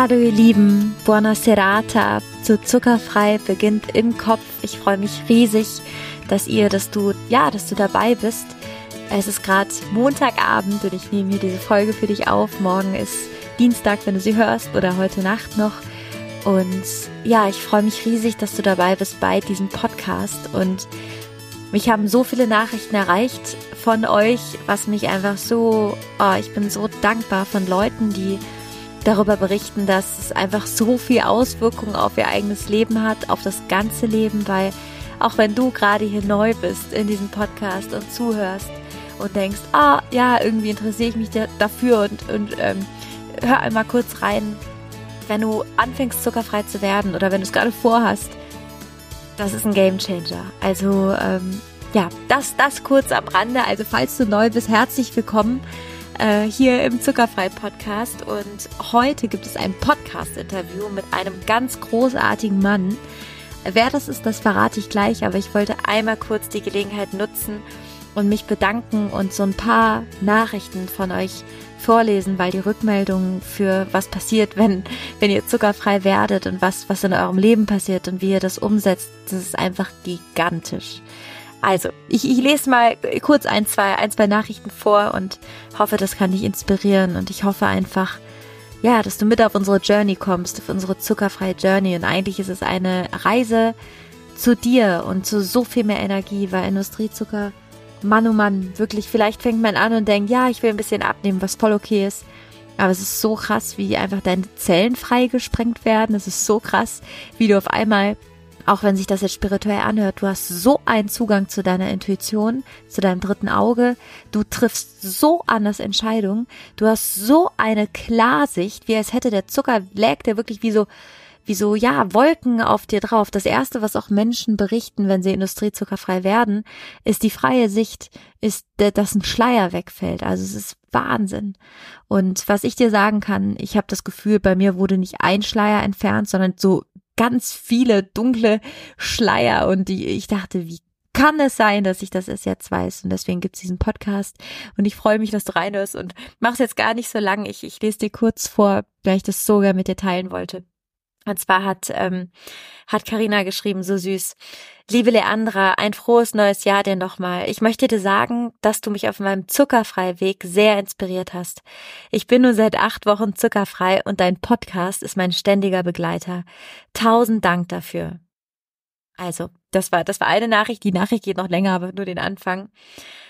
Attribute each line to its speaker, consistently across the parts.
Speaker 1: Hallo ihr Lieben, Buona Serata zu Zuckerfrei beginnt im Kopf. Ich freue mich riesig, dass ihr, dass du, ja, dass du dabei bist. Es ist gerade Montagabend und ich nehme hier diese Folge für dich auf. Morgen ist Dienstag, wenn du sie hörst oder heute Nacht noch. Und ja, ich freue mich riesig, dass du dabei bist bei diesem Podcast und mich haben so viele Nachrichten erreicht von euch, was mich einfach so, oh, ich bin so dankbar von Leuten, die darüber berichten, dass es einfach so viel Auswirkungen auf ihr eigenes Leben hat, auf das ganze Leben, weil auch wenn du gerade hier neu bist in diesem Podcast und zuhörst und denkst, ah ja, irgendwie interessiere ich mich dafür und, und ähm, hör einmal kurz rein, wenn du anfängst zuckerfrei zu werden oder wenn du es gerade vorhast, das ist ein Game Changer. Also ähm, ja, das, das kurz am Rande. Also falls du neu bist, herzlich willkommen äh, hier im Zuckerfrei Podcast. Und heute gibt es ein Podcast-Interview mit einem ganz großartigen Mann. Wer das ist, das verrate ich gleich, aber ich wollte einmal kurz die Gelegenheit nutzen und mich bedanken und so ein paar Nachrichten von euch vorlesen, weil die Rückmeldungen für was passiert, wenn, wenn ihr zuckerfrei werdet und was, was in eurem Leben passiert und wie ihr das umsetzt, das ist einfach gigantisch. Also, ich, ich lese mal kurz ein, zwei, ein, zwei Nachrichten vor und hoffe, das kann dich inspirieren und ich hoffe einfach, ja, dass du mit auf unsere Journey kommst, auf unsere zuckerfreie Journey und eigentlich ist es eine Reise zu dir und zu so viel mehr Energie, weil Industriezucker, Mann oh Mann, wirklich, vielleicht fängt man an und denkt, ja, ich will ein bisschen abnehmen, was voll okay ist. Aber es ist so krass, wie einfach deine Zellen freigesprengt werden. Es ist so krass, wie du auf einmal auch wenn sich das jetzt spirituell anhört, du hast so einen Zugang zu deiner Intuition, zu deinem dritten Auge, du triffst so anders Entscheidungen, du hast so eine Klarsicht, wie als hätte der Zucker, lägt der wirklich wie so, wie so, ja, Wolken auf dir drauf. Das erste, was auch Menschen berichten, wenn sie industriezuckerfrei werden, ist die freie Sicht, ist, dass ein Schleier wegfällt. Also es ist Wahnsinn. Und was ich dir sagen kann, ich habe das Gefühl, bei mir wurde nicht ein Schleier entfernt, sondern so ganz viele dunkle Schleier und die, ich dachte, wie kann es sein, dass ich das erst jetzt weiß? Und deswegen gibt's diesen Podcast. Und ich freue mich, dass du reinhörst und mach's jetzt gar nicht so lang. Ich, ich lese dir kurz vor, weil ich das sogar mit dir teilen wollte. Und zwar hat ähm, hat Karina geschrieben, so süß. Liebe Leandra, ein frohes neues Jahr dir nochmal. Ich möchte dir sagen, dass du mich auf meinem Zuckerfrei-Weg sehr inspiriert hast. Ich bin nur seit acht Wochen zuckerfrei und dein Podcast ist mein ständiger Begleiter. Tausend Dank dafür. Also, das war, das war eine Nachricht. Die Nachricht geht noch länger, aber nur den Anfang.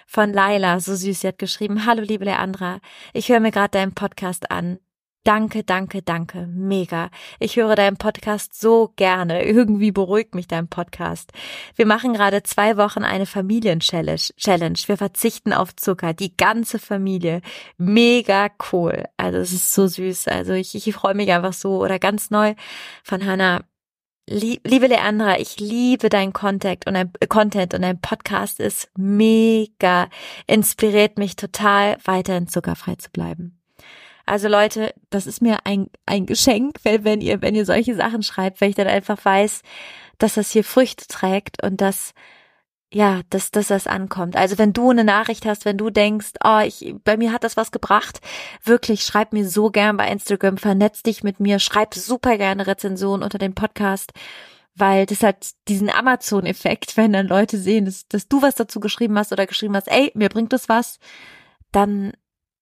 Speaker 1: Von Laila, so süß, sie hat geschrieben, Hallo liebe Leandra, ich höre mir gerade deinen Podcast an. Danke, danke, danke. Mega. Ich höre deinen Podcast so gerne. Irgendwie beruhigt mich dein Podcast. Wir machen gerade zwei Wochen eine Familien-Challenge. Wir verzichten auf Zucker. Die ganze Familie. Mega cool. Also es ist so süß. Also ich, ich freue mich einfach so. Oder ganz neu von Hannah. Liebe Leandra, ich liebe dein Content und dein Content und dein Podcast ist mega. Inspiriert mich total, weiterhin zuckerfrei zu bleiben. Also Leute, das ist mir ein, ein Geschenk, wenn, wenn ihr, wenn ihr solche Sachen schreibt, weil ich dann einfach weiß, dass das hier Früchte trägt und dass, ja, dass, dass das ankommt. Also wenn du eine Nachricht hast, wenn du denkst, oh, ich, bei mir hat das was gebracht, wirklich, schreib mir so gern bei Instagram, vernetz dich mit mir, schreib super gerne Rezensionen unter dem Podcast, weil das hat diesen Amazon-Effekt, wenn dann Leute sehen, dass, dass du was dazu geschrieben hast oder geschrieben hast, ey, mir bringt das was, dann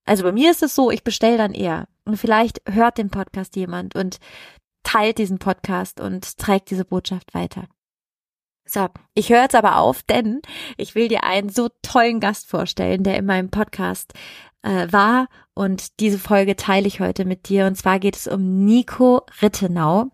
Speaker 1: also bei mir ist es so, ich bestelle dann eher. Und vielleicht hört den Podcast jemand und teilt diesen Podcast und trägt diese Botschaft weiter. So, ich höre jetzt aber auf, denn ich will dir einen so tollen Gast vorstellen, der in meinem Podcast äh, war und diese Folge teile ich heute mit dir. Und zwar geht es um Nico Rittenau.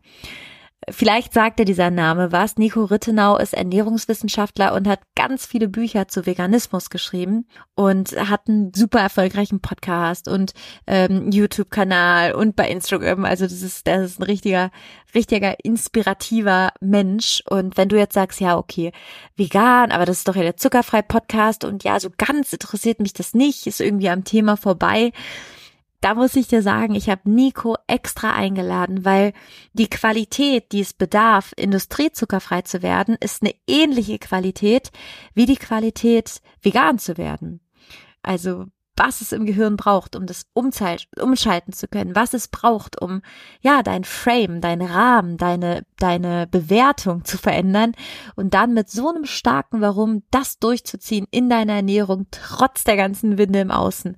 Speaker 1: Vielleicht sagt dir dieser Name was. Nico Rittenau ist Ernährungswissenschaftler und hat ganz viele Bücher zu Veganismus geschrieben und hat einen super erfolgreichen Podcast und ähm, YouTube-Kanal und bei Instagram. Also das ist, das ist ein richtiger, richtiger inspirativer Mensch. Und wenn du jetzt sagst, ja, okay, vegan, aber das ist doch ja der zuckerfrei Podcast und ja, so ganz interessiert mich das nicht, ist irgendwie am Thema vorbei da muss ich dir sagen, ich habe Nico extra eingeladen, weil die Qualität, die es bedarf, industriezuckerfrei zu werden, ist eine ähnliche Qualität wie die Qualität, vegan zu werden. Also was es im Gehirn braucht, um das umschalten zu können, was es braucht, um ja dein Frame, dein Rahmen, deine deine Bewertung zu verändern und dann mit so einem starken Warum das durchzuziehen in deiner Ernährung trotz der ganzen Winde im Außen.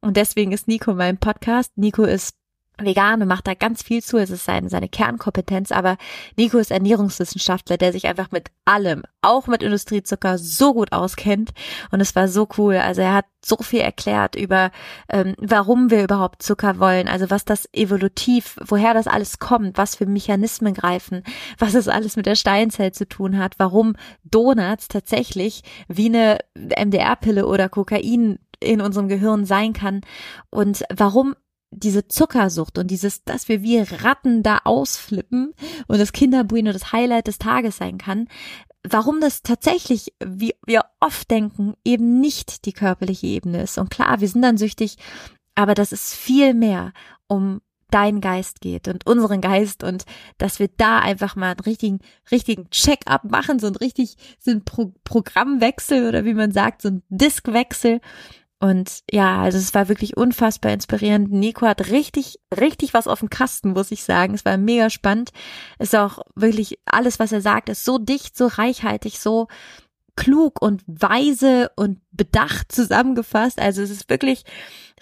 Speaker 1: Und deswegen ist Nico mein Podcast. Nico ist vegan und macht da ganz viel zu. Es ist seine, seine Kernkompetenz, aber Nico ist Ernährungswissenschaftler, der sich einfach mit allem, auch mit Industriezucker, so gut auskennt. Und es war so cool. Also er hat so viel erklärt über, ähm, warum wir überhaupt Zucker wollen, also was das evolutiv, woher das alles kommt, was für Mechanismen greifen, was es alles mit der Steinzeit zu tun hat, warum Donuts tatsächlich wie eine MDR-Pille oder Kokain in unserem Gehirn sein kann und warum diese Zuckersucht und dieses, dass wir wie Ratten da ausflippen und das Kinderbueno das Highlight des Tages sein kann, warum das tatsächlich, wie wir oft denken, eben nicht die körperliche Ebene ist. Und klar, wir sind dann süchtig, aber das ist viel mehr um dein Geist geht und unseren Geist und dass wir da einfach mal einen richtigen, richtigen Check-up machen, so ein richtig, so ein Pro Programmwechsel oder wie man sagt, so ein Diskwechsel und ja, also es war wirklich unfassbar inspirierend. Nico hat richtig, richtig was auf dem Kasten, muss ich sagen. Es war mega spannend. Ist auch wirklich alles, was er sagt, ist so dicht, so reichhaltig, so klug und weise und bedacht zusammengefasst. Also es ist wirklich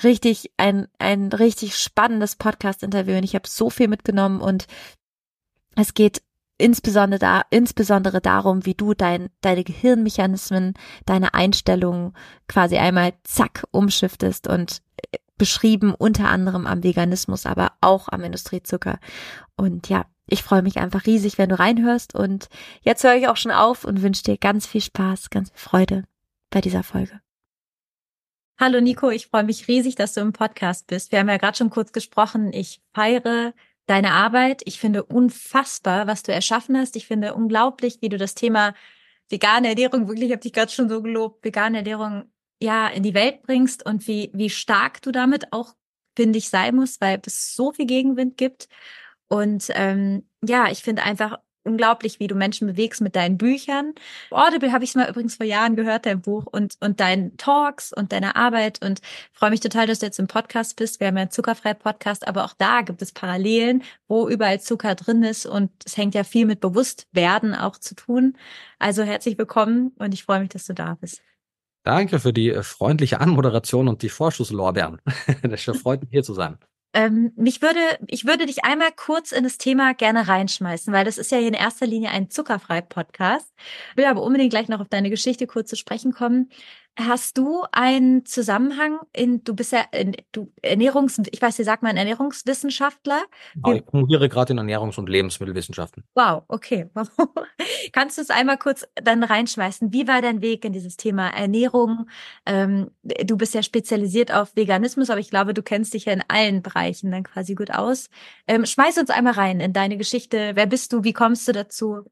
Speaker 1: richtig ein, ein richtig spannendes Podcast-Interview und ich habe so viel mitgenommen und es geht insbesondere da, insbesondere darum, wie du dein, deine Gehirnmechanismen, deine Einstellungen quasi einmal zack umschiftest und äh, beschrieben unter anderem am Veganismus, aber auch am Industriezucker. Und ja, ich freue mich einfach riesig, wenn du reinhörst und jetzt höre ich auch schon auf und wünsche dir ganz viel Spaß, ganz viel Freude bei dieser Folge. Hallo Nico, ich freue mich riesig, dass du im Podcast bist. Wir haben ja gerade schon kurz gesprochen. Ich feiere deine Arbeit. Ich finde unfassbar, was du erschaffen hast. Ich finde unglaublich, wie du das Thema vegane Ernährung, wirklich, ich habe dich gerade schon so gelobt, vegane Ernährung ja in die Welt bringst und wie, wie stark du damit auch, finde ich, sein musst, weil es so viel Gegenwind gibt. Und ähm, ja, ich finde einfach unglaublich, wie du Menschen bewegst mit deinen Büchern. Audible habe ich mal übrigens vor Jahren gehört, dein Buch und, und deinen Talks und deine Arbeit und freue mich total, dass du jetzt im Podcast bist. Wir haben ja einen zuckerfrei Podcast, aber auch da gibt es Parallelen, wo überall Zucker drin ist und es hängt ja viel mit Bewusstwerden auch zu tun. Also herzlich willkommen und ich freue mich, dass du da bist.
Speaker 2: Danke für die äh, freundliche Anmoderation und die Vorschusslorbeeren. Das freut mich hier zu sein.
Speaker 1: Ähm, mich würde, ich würde dich einmal kurz in das Thema gerne reinschmeißen, weil das ist ja hier in erster Linie ein zuckerfrei Podcast. Will aber unbedingt gleich noch auf deine Geschichte kurz zu sprechen kommen. Hast du einen Zusammenhang in, du bist ja in, du Ernährungs, ich weiß, wie sagt man Ernährungswissenschaftler?
Speaker 2: Genau, ich promoviere gerade in Ernährungs- und Lebensmittelwissenschaften.
Speaker 1: Wow, okay. Kannst du es einmal kurz dann reinschmeißen? Wie war dein Weg in dieses Thema Ernährung? Ähm, du bist ja spezialisiert auf Veganismus, aber ich glaube, du kennst dich ja in allen Bereichen dann quasi gut aus. Ähm, schmeiß uns einmal rein in deine Geschichte. Wer bist du? Wie kommst du dazu?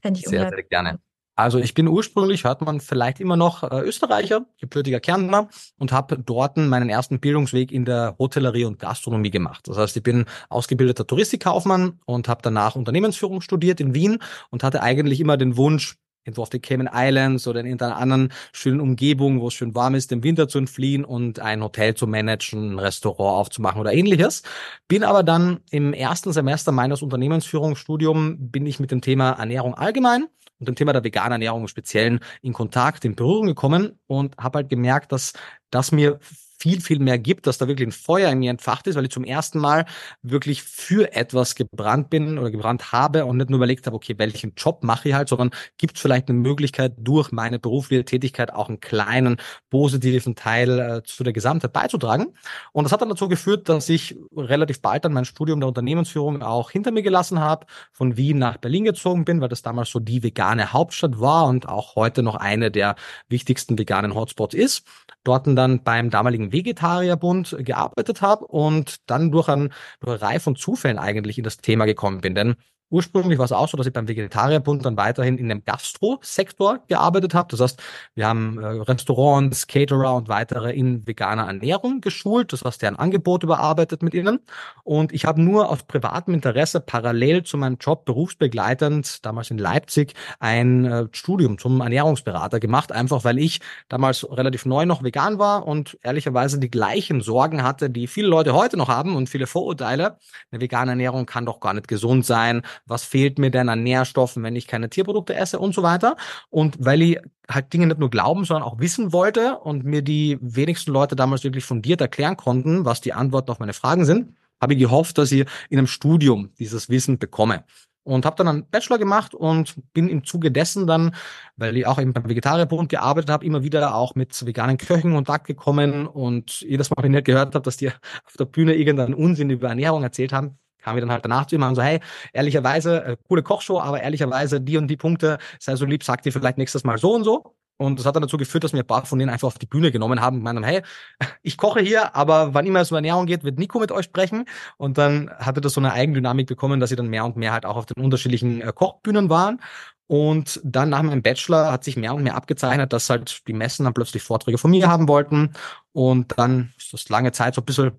Speaker 2: Fände ich sehr, sehr gerne. Also ich bin ursprünglich, hört man vielleicht immer noch, äh, Österreicher, gebürtiger Kärntner und habe dort meinen ersten Bildungsweg in der Hotellerie und Gastronomie gemacht. Das heißt, ich bin ausgebildeter Touristikkaufmann und habe danach Unternehmensführung studiert in Wien und hatte eigentlich immer den Wunsch, irgendwo auf den Cayman Islands oder in irgendeiner anderen schönen Umgebung, wo es schön warm ist, dem Winter zu entfliehen und ein Hotel zu managen, ein Restaurant aufzumachen oder ähnliches. Bin aber dann im ersten Semester meines Unternehmensführungsstudiums bin ich mit dem Thema Ernährung allgemein und dem Thema der veganen Ernährung im Speziellen in Kontakt, in Berührung gekommen und habe halt gemerkt, dass das mir viel, viel mehr gibt, dass da wirklich ein Feuer in mir entfacht ist, weil ich zum ersten Mal wirklich für etwas gebrannt bin oder gebrannt habe und nicht nur überlegt habe, okay, welchen Job mache ich halt, sondern gibt es vielleicht eine Möglichkeit, durch meine berufliche Tätigkeit auch einen kleinen positiven Teil äh, zu der Gesamtheit beizutragen. Und das hat dann dazu geführt, dass ich relativ bald dann mein Studium der Unternehmensführung auch hinter mir gelassen habe, von Wien nach Berlin gezogen bin, weil das damals so die vegane Hauptstadt war und auch heute noch eine der wichtigsten veganen Hotspots ist dort dann beim damaligen Vegetarierbund gearbeitet habe und dann durch, ein, durch eine Reihe von Zufällen eigentlich in das Thema gekommen bin. Denn Ursprünglich war es auch so, dass ich beim Vegetarierbund dann weiterhin in dem Gastro-Sektor gearbeitet habe. Das heißt, wir haben äh, Restaurants, Caterer und weitere in veganer Ernährung geschult. Das heißt, deren Angebot überarbeitet mit ihnen. Und ich habe nur aus privatem Interesse parallel zu meinem Job berufsbegleitend, damals in Leipzig, ein äh, Studium zum Ernährungsberater gemacht. Einfach weil ich damals relativ neu noch vegan war und ehrlicherweise die gleichen Sorgen hatte, die viele Leute heute noch haben und viele Vorurteile. Eine vegane Ernährung kann doch gar nicht gesund sein was fehlt mir denn an Nährstoffen, wenn ich keine Tierprodukte esse und so weiter. Und weil ich halt Dinge nicht nur glauben, sondern auch wissen wollte und mir die wenigsten Leute damals wirklich fundiert erklären konnten, was die Antworten auf meine Fragen sind, habe ich gehofft, dass ich in einem Studium dieses Wissen bekomme und habe dann einen Bachelor gemacht und bin im Zuge dessen dann, weil ich auch eben beim Vegetarierbund gearbeitet habe, immer wieder auch mit veganen Köchen in Kontakt gekommen und jedes Mal, wenn ich nicht gehört habe, dass die auf der Bühne irgendeinen Unsinn über Ernährung erzählt haben, kam ich dann halt danach zu ihm und so, hey, ehrlicherweise, äh, coole Kochshow, aber ehrlicherweise, die und die Punkte, sei so lieb, sagt dir vielleicht nächstes Mal so und so. Und das hat dann dazu geführt, dass mir ein paar von denen einfach auf die Bühne genommen haben und meinen, hey, ich koche hier, aber wann immer es um Ernährung geht, wird Nico mit euch sprechen. Und dann hatte das so eine Eigendynamik bekommen, dass sie dann mehr und mehr halt auch auf den unterschiedlichen äh, Kochbühnen waren. Und dann nach meinem Bachelor hat sich mehr und mehr abgezeichnet, dass halt die Messen dann plötzlich Vorträge von mir haben wollten. Und dann ist das lange Zeit so ein bisschen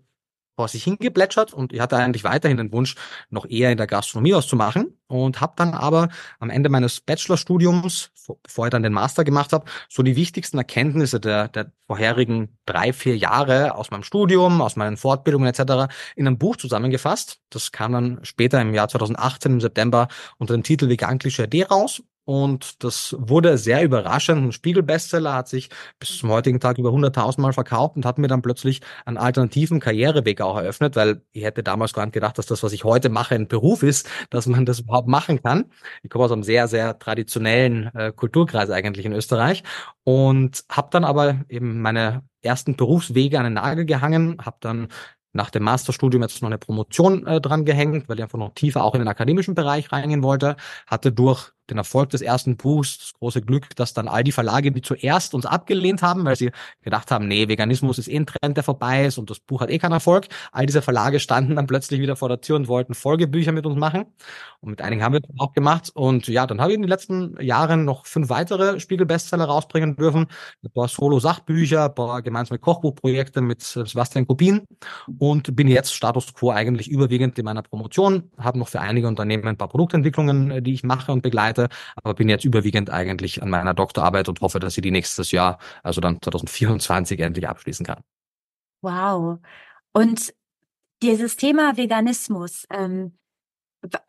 Speaker 2: vor sich hingeplätschert und ich hatte eigentlich weiterhin den Wunsch, noch eher in der Gastronomie was zu machen und habe dann aber am Ende meines Bachelorstudiums, bevor ich dann den Master gemacht habe, so die wichtigsten Erkenntnisse der, der vorherigen drei, vier Jahre aus meinem Studium, aus meinen Fortbildungen etc. in einem Buch zusammengefasst. Das kam dann später im Jahr 2018 im September unter dem Titel Vegan Klischee D raus und das wurde sehr überraschend. Ein Spiegel-Bestseller hat sich bis zum heutigen Tag über 100.000 Mal verkauft und hat mir dann plötzlich einen alternativen Karriereweg auch eröffnet, weil ich hätte damals gar nicht gedacht, dass das, was ich heute mache, ein Beruf ist, dass man das überhaupt machen kann. Ich komme aus einem sehr, sehr traditionellen äh, Kulturkreis eigentlich in Österreich und habe dann aber eben meine ersten Berufswege an den Nagel gehangen, habe dann nach dem Masterstudium jetzt noch eine Promotion äh, dran gehängt, weil ich einfach noch tiefer auch in den akademischen Bereich reingehen wollte, hatte durch den Erfolg des ersten Buchs, das große Glück, dass dann all die Verlage, die zuerst uns abgelehnt haben, weil sie gedacht haben, nee, Veganismus ist eh ein Trend, der vorbei ist und das Buch hat eh keinen Erfolg. All diese Verlage standen dann plötzlich wieder vor der Tür und wollten Folgebücher mit uns machen. Und mit einigen haben wir das auch gemacht. Und ja, dann habe ich in den letzten Jahren noch fünf weitere Spiegel-Bestseller rausbringen dürfen. Ein paar Solo-Sachbücher, ein paar gemeinsame Kochbuchprojekte mit Sebastian Kubin und bin jetzt Status Quo eigentlich überwiegend in meiner Promotion, habe noch für einige Unternehmen ein paar Produktentwicklungen, die ich mache und begleite hatte, aber bin jetzt überwiegend eigentlich an meiner Doktorarbeit und hoffe, dass ich die nächstes Jahr, also dann 2024 endlich abschließen kann.
Speaker 1: Wow. Und dieses Thema Veganismus, ähm,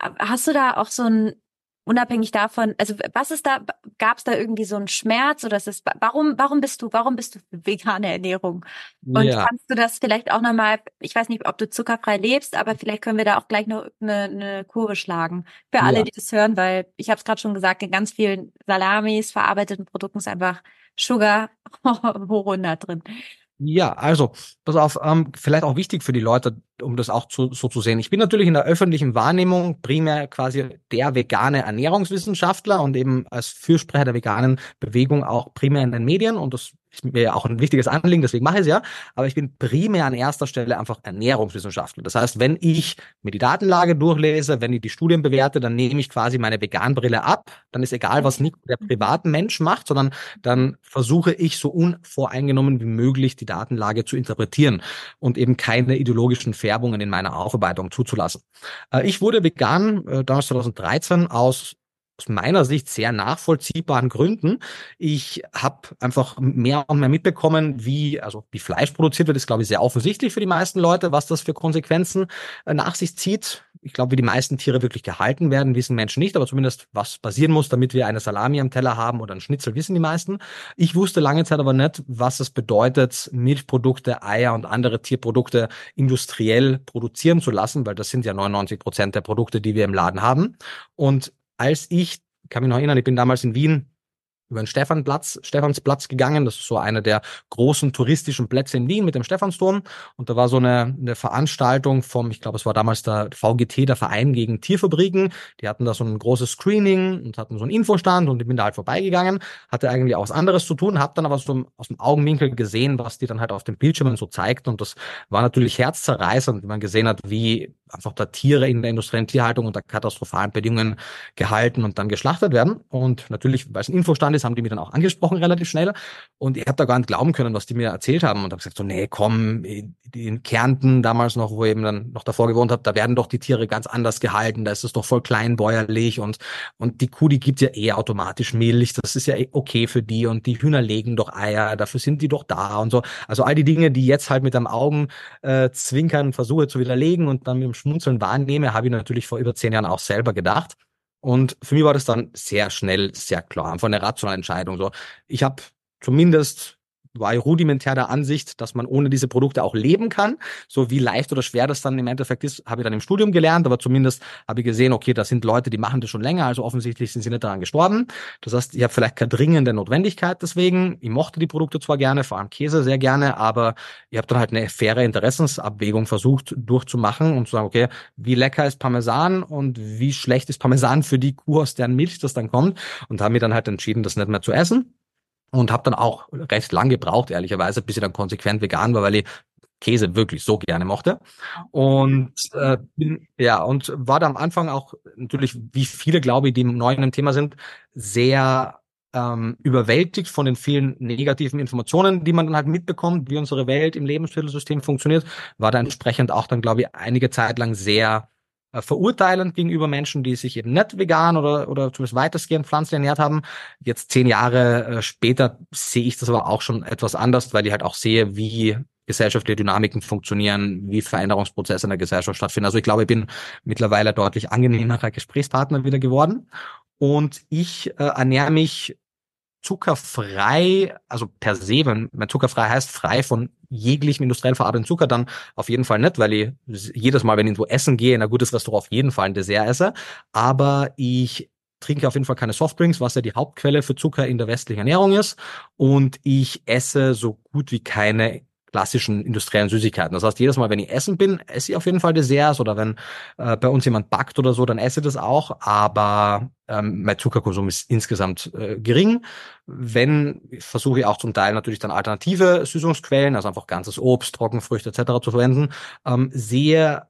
Speaker 1: hast du da auch so ein unabhängig davon, also was ist da, gab es da irgendwie so einen Schmerz oder ist es, warum, warum bist du, warum bist du für vegane Ernährung? Und ja. kannst du das vielleicht auch nochmal, ich weiß nicht, ob du zuckerfrei lebst, aber vielleicht können wir da auch gleich noch eine, eine Kurve schlagen für alle, ja. die das hören, weil ich habe es gerade schon gesagt, in ganz vielen Salamis, verarbeiteten Produkten ist einfach Sugar hoch 100 drin.
Speaker 2: Ja, also, pass auf, ähm, vielleicht auch wichtig für die Leute, um das auch zu, so zu sehen. Ich bin natürlich in der öffentlichen Wahrnehmung primär quasi der vegane Ernährungswissenschaftler und eben als Fürsprecher der veganen Bewegung auch primär in den Medien und das ist mir auch ein wichtiges Anliegen, deswegen mache ich es ja. Aber ich bin primär an erster Stelle einfach Ernährungswissenschaftler. Das heißt, wenn ich mir die Datenlage durchlese, wenn ich die Studien bewerte, dann nehme ich quasi meine Veganbrille ab. Dann ist egal, was Nico, der privaten Mensch macht, sondern dann versuche ich so unvoreingenommen wie möglich die Datenlage zu interpretieren und eben keine ideologischen Färbungen in meiner Aufarbeitung zuzulassen. Äh, ich wurde vegan äh, damals 2013 aus aus meiner Sicht sehr nachvollziehbaren Gründen. Ich habe einfach mehr und mehr mitbekommen, wie also wie Fleisch produziert wird, ist glaube ich sehr offensichtlich für die meisten Leute, was das für Konsequenzen äh, nach sich zieht. Ich glaube, wie die meisten Tiere wirklich gehalten werden, wissen Menschen nicht, aber zumindest was passieren muss, damit wir eine Salami am Teller haben oder ein Schnitzel, wissen die meisten. Ich wusste lange Zeit aber nicht, was es bedeutet, Milchprodukte, Eier und andere Tierprodukte industriell produzieren zu lassen, weil das sind ja 99 Prozent der Produkte, die wir im Laden haben. Und als ich, kann mich noch erinnern, ich bin damals in Wien über den Stephanplatz, Stephansplatz gegangen. Das ist so einer der großen touristischen Plätze in Wien mit dem Stephansdom. Und da war so eine, eine Veranstaltung vom, ich glaube, es war damals der VGT, der Verein gegen Tierfabriken. Die hatten da so ein großes Screening und hatten so einen Infostand und ich bin da halt vorbeigegangen. Hatte eigentlich auch was anderes zu tun, habe dann aber so aus dem Augenwinkel gesehen, was die dann halt auf den Bildschirmen so zeigt. Und das war natürlich herzzerreißend, wenn man gesehen hat, wie einfach da Tiere in der industriellen Tierhaltung unter katastrophalen Bedingungen gehalten und dann geschlachtet werden. Und natürlich, weil es ein Infostand ist, haben die mir dann auch angesprochen relativ schnell. Und ich habe da gar nicht glauben können, was die mir erzählt haben. Und habe gesagt, so, nee, komm, in Kärnten damals noch, wo ich eben dann noch davor gewohnt habe, da werden doch die Tiere ganz anders gehalten. Da ist es doch voll kleinbäuerlich und, und die Kuh, die gibt ja eh automatisch Milch. Das ist ja eh okay für die. Und die Hühner legen doch Eier. Dafür sind die doch da und so. Also all die Dinge, die jetzt halt mit einem Augen äh, zwinkern versuche zu widerlegen und dann mit dem Schmunzeln wahrnehme, habe ich natürlich vor über zehn Jahren auch selber gedacht. Und für mich war das dann sehr schnell, sehr klar, einfach eine rationale Entscheidung. So, ich habe zumindest war ich rudimentär der Ansicht, dass man ohne diese Produkte auch leben kann. So wie leicht oder schwer das dann im Endeffekt ist, habe ich dann im Studium gelernt, aber zumindest habe ich gesehen, okay, da sind Leute, die machen das schon länger, also offensichtlich sind sie nicht daran gestorben. Das heißt, ich habe vielleicht keine dringende Notwendigkeit deswegen. Ich mochte die Produkte zwar gerne, vor allem Käse sehr gerne, aber ich habe dann halt eine faire Interessensabwägung versucht durchzumachen und zu sagen, okay, wie lecker ist Parmesan und wie schlecht ist Parmesan für die Kuh, aus deren Milch das dann kommt und habe mir dann halt entschieden, das nicht mehr zu essen und habe dann auch recht lang gebraucht, ehrlicherweise, bis ich dann konsequent vegan war, weil ich Käse wirklich so gerne mochte. Und äh, bin, ja, und war da am Anfang auch natürlich, wie viele, glaube ich, die neu in dem Thema sind, sehr ähm, überwältigt von den vielen negativen Informationen, die man dann halt mitbekommt, wie unsere Welt im Lebensmittelsystem funktioniert, war da entsprechend auch dann, glaube ich, einige Zeit lang sehr verurteilend gegenüber Menschen, die sich eben nicht vegan oder, oder zumindest weitestgehend pflanzlich ernährt haben. Jetzt zehn Jahre äh, später sehe ich das aber auch schon etwas anders, weil ich halt auch sehe, wie gesellschaftliche Dynamiken funktionieren, wie Veränderungsprozesse in der Gesellschaft stattfinden. Also ich glaube, ich bin mittlerweile deutlich angenehmerer Gesprächspartner wieder geworden. Und ich äh, ernähre mich zuckerfrei, also per se, wenn, wenn zuckerfrei heißt, frei von jeglichem industriell verarbeiteten Zucker, dann auf jeden Fall nicht, weil ich jedes Mal, wenn ich irgendwo essen gehe, in ein gutes Restaurant auf jeden Fall ein Dessert esse. Aber ich trinke auf jeden Fall keine Softdrinks, was ja die Hauptquelle für Zucker in der westlichen Ernährung ist. Und ich esse so gut wie keine klassischen industriellen Süßigkeiten. Das heißt, jedes Mal, wenn ich essen bin, esse ich auf jeden Fall Desserts oder wenn äh, bei uns jemand backt oder so, dann esse ich das auch. Aber ähm, mein Zuckerkonsum ist insgesamt äh, gering. Wenn, versuche ich auch zum Teil natürlich dann alternative Süßungsquellen, also einfach ganzes Obst, Trockenfrüchte etc. zu verwenden, ähm, sehe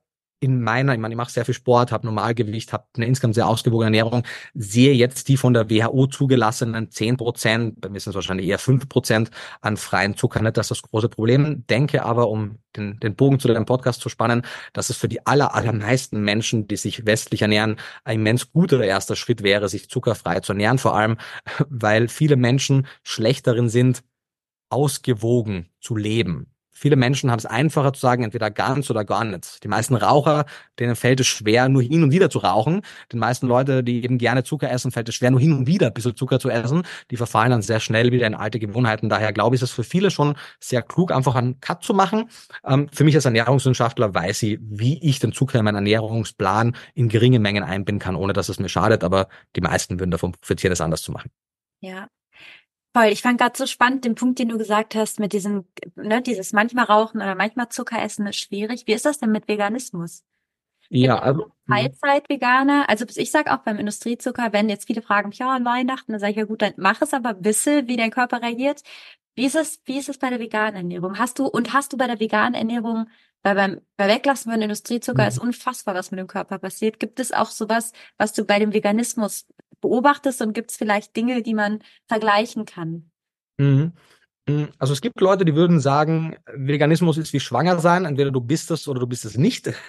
Speaker 2: in meiner, ich meine, ich mache sehr viel Sport, habe Normalgewicht, habe eine insgesamt sehr ausgewogene Ernährung, sehe jetzt die von der WHO zugelassenen 10 Prozent, bei mir sind es wahrscheinlich eher 5 Prozent an freien Zucker nicht das ist das große Problem. Denke aber, um den, den Bogen zu deinem Podcast zu spannen, dass es für die aller, allermeisten Menschen, die sich westlich ernähren, ein immens guter erster Schritt wäre, sich zuckerfrei zu ernähren, vor allem, weil viele Menschen schlecht darin sind, ausgewogen zu leben. Viele Menschen haben es einfacher zu sagen, entweder ganz oder gar nicht. Die meisten Raucher, denen fällt es schwer, nur hin und wieder zu rauchen. Den meisten Leute, die eben gerne Zucker essen, fällt es schwer, nur hin und wieder ein bisschen Zucker zu essen. Die verfallen dann sehr schnell wieder in alte Gewohnheiten. Daher glaube ich, ist es für viele schon sehr klug, einfach einen Cut zu machen. Ähm, für mich als Ernährungswissenschaftler weiß ich, wie ich den Zucker in meinen Ernährungsplan in geringe Mengen einbinden kann, ohne dass es mir schadet. Aber die meisten würden davon profitieren, es anders zu machen.
Speaker 1: Ja, Voll, ich fand gerade so spannend den Punkt, den du gesagt hast, mit diesem, ne, dieses manchmal Rauchen oder manchmal Zucker essen ist schwierig. Wie ist das denn mit Veganismus?
Speaker 2: Ja, also.
Speaker 1: Mhm. Teilzeit-Veganer, also ich sag auch beim Industriezucker, wenn jetzt viele fragen mich, ja, an Weihnachten, dann sage ich ja gut, dann mach es aber wisse, wie dein Körper reagiert. Wie ist es, wie ist es bei der veganen Ernährung? Hast du, und hast du bei der veganen Ernährung, weil beim, bei Weglassen von Industriezucker mhm. ist unfassbar, was mit dem Körper passiert. Gibt es auch sowas, was du bei dem Veganismus beobachtest und gibt es vielleicht Dinge, die man vergleichen kann?
Speaker 2: Mhm. mhm. Also es gibt Leute, die würden sagen, Veganismus ist wie schwanger sein, entweder du bist es oder du bist es nicht.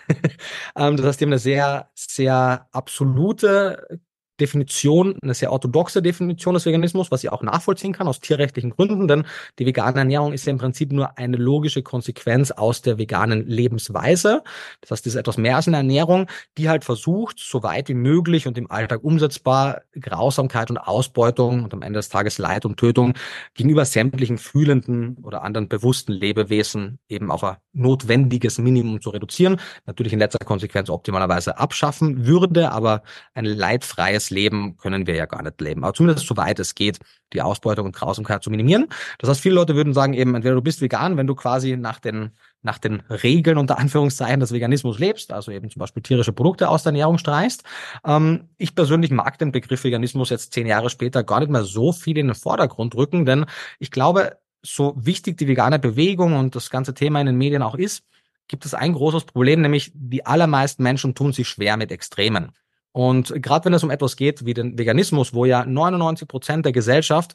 Speaker 2: Ähm, das heißt, die haben eine sehr, sehr absolute Definition, eine sehr orthodoxe Definition des Veganismus, was ich auch nachvollziehen kann aus tierrechtlichen Gründen, denn die vegane Ernährung ist ja im Prinzip nur eine logische Konsequenz aus der veganen Lebensweise. Das heißt, es ist etwas mehr als eine Ernährung, die halt versucht, so weit wie möglich und im Alltag umsetzbar Grausamkeit und Ausbeutung und am Ende des Tages Leid und Tötung gegenüber sämtlichen fühlenden oder anderen bewussten Lebewesen eben auf ein notwendiges Minimum zu reduzieren. Natürlich in letzter Konsequenz optimalerweise abschaffen würde, aber ein leidfreies freies Leben können wir ja gar nicht leben. Aber zumindest soweit es geht, die Ausbeutung und Grausamkeit zu minimieren. Das heißt, viele Leute würden sagen eben, entweder du bist vegan, wenn du quasi nach den, nach den Regeln unter Anführungszeichen des Veganismus lebst, also eben zum Beispiel tierische Produkte aus der Ernährung streichst. Ähm, ich persönlich mag den Begriff Veganismus jetzt zehn Jahre später gar nicht mehr so viel in den Vordergrund rücken, denn ich glaube, so wichtig die vegane Bewegung und das ganze Thema in den Medien auch ist, gibt es ein großes Problem, nämlich die allermeisten Menschen tun sich schwer mit Extremen. Und gerade wenn es um etwas geht wie den Veganismus, wo ja 99 Prozent der Gesellschaft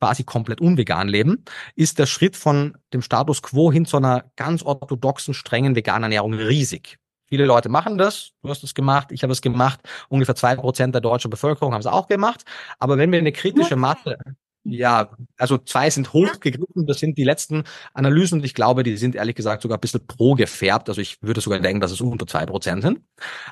Speaker 2: quasi komplett unvegan leben, ist der Schritt von dem Status quo hin zu einer ganz orthodoxen, strengen veganen Ernährung riesig. Viele Leute machen das. Du hast es gemacht, ich habe es gemacht. Ungefähr zwei Prozent der deutschen Bevölkerung haben es auch gemacht. Aber wenn wir eine kritische Masse ja, also zwei sind hochgegriffen, das sind die letzten Analysen und ich glaube, die sind ehrlich gesagt sogar ein bisschen pro gefärbt. Also ich würde sogar denken, dass es unter zwei Prozent sind.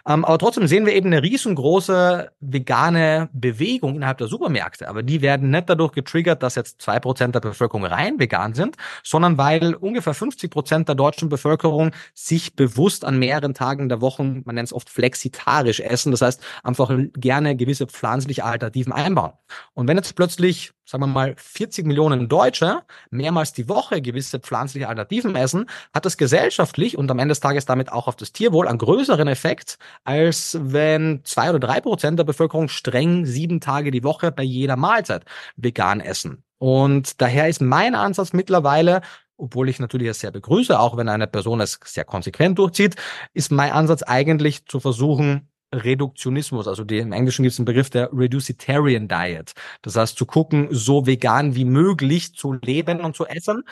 Speaker 2: Ähm, aber trotzdem sehen wir eben eine riesengroße vegane Bewegung innerhalb der Supermärkte. Aber die werden nicht dadurch getriggert, dass jetzt zwei Prozent der Bevölkerung rein vegan sind, sondern weil ungefähr 50 Prozent der deutschen Bevölkerung sich bewusst an mehreren Tagen der Woche, man nennt es oft flexitarisch essen, das heißt einfach gerne gewisse pflanzliche Alternativen einbauen. Und wenn jetzt plötzlich sagen wir mal, 40 Millionen Deutsche mehrmals die Woche gewisse pflanzliche Alternativen essen, hat das gesellschaftlich und am Ende des Tages damit auch auf das Tierwohl einen größeren Effekt, als wenn zwei oder drei Prozent der Bevölkerung streng sieben Tage die Woche bei jeder Mahlzeit vegan essen. Und daher ist mein Ansatz mittlerweile, obwohl ich natürlich es sehr begrüße, auch wenn eine Person es sehr konsequent durchzieht, ist mein Ansatz eigentlich zu versuchen, Reduktionismus, also die, im Englischen gibt es einen Begriff der Reducitarian Diet. Das heißt, zu gucken, so vegan wie möglich zu leben und zu essen.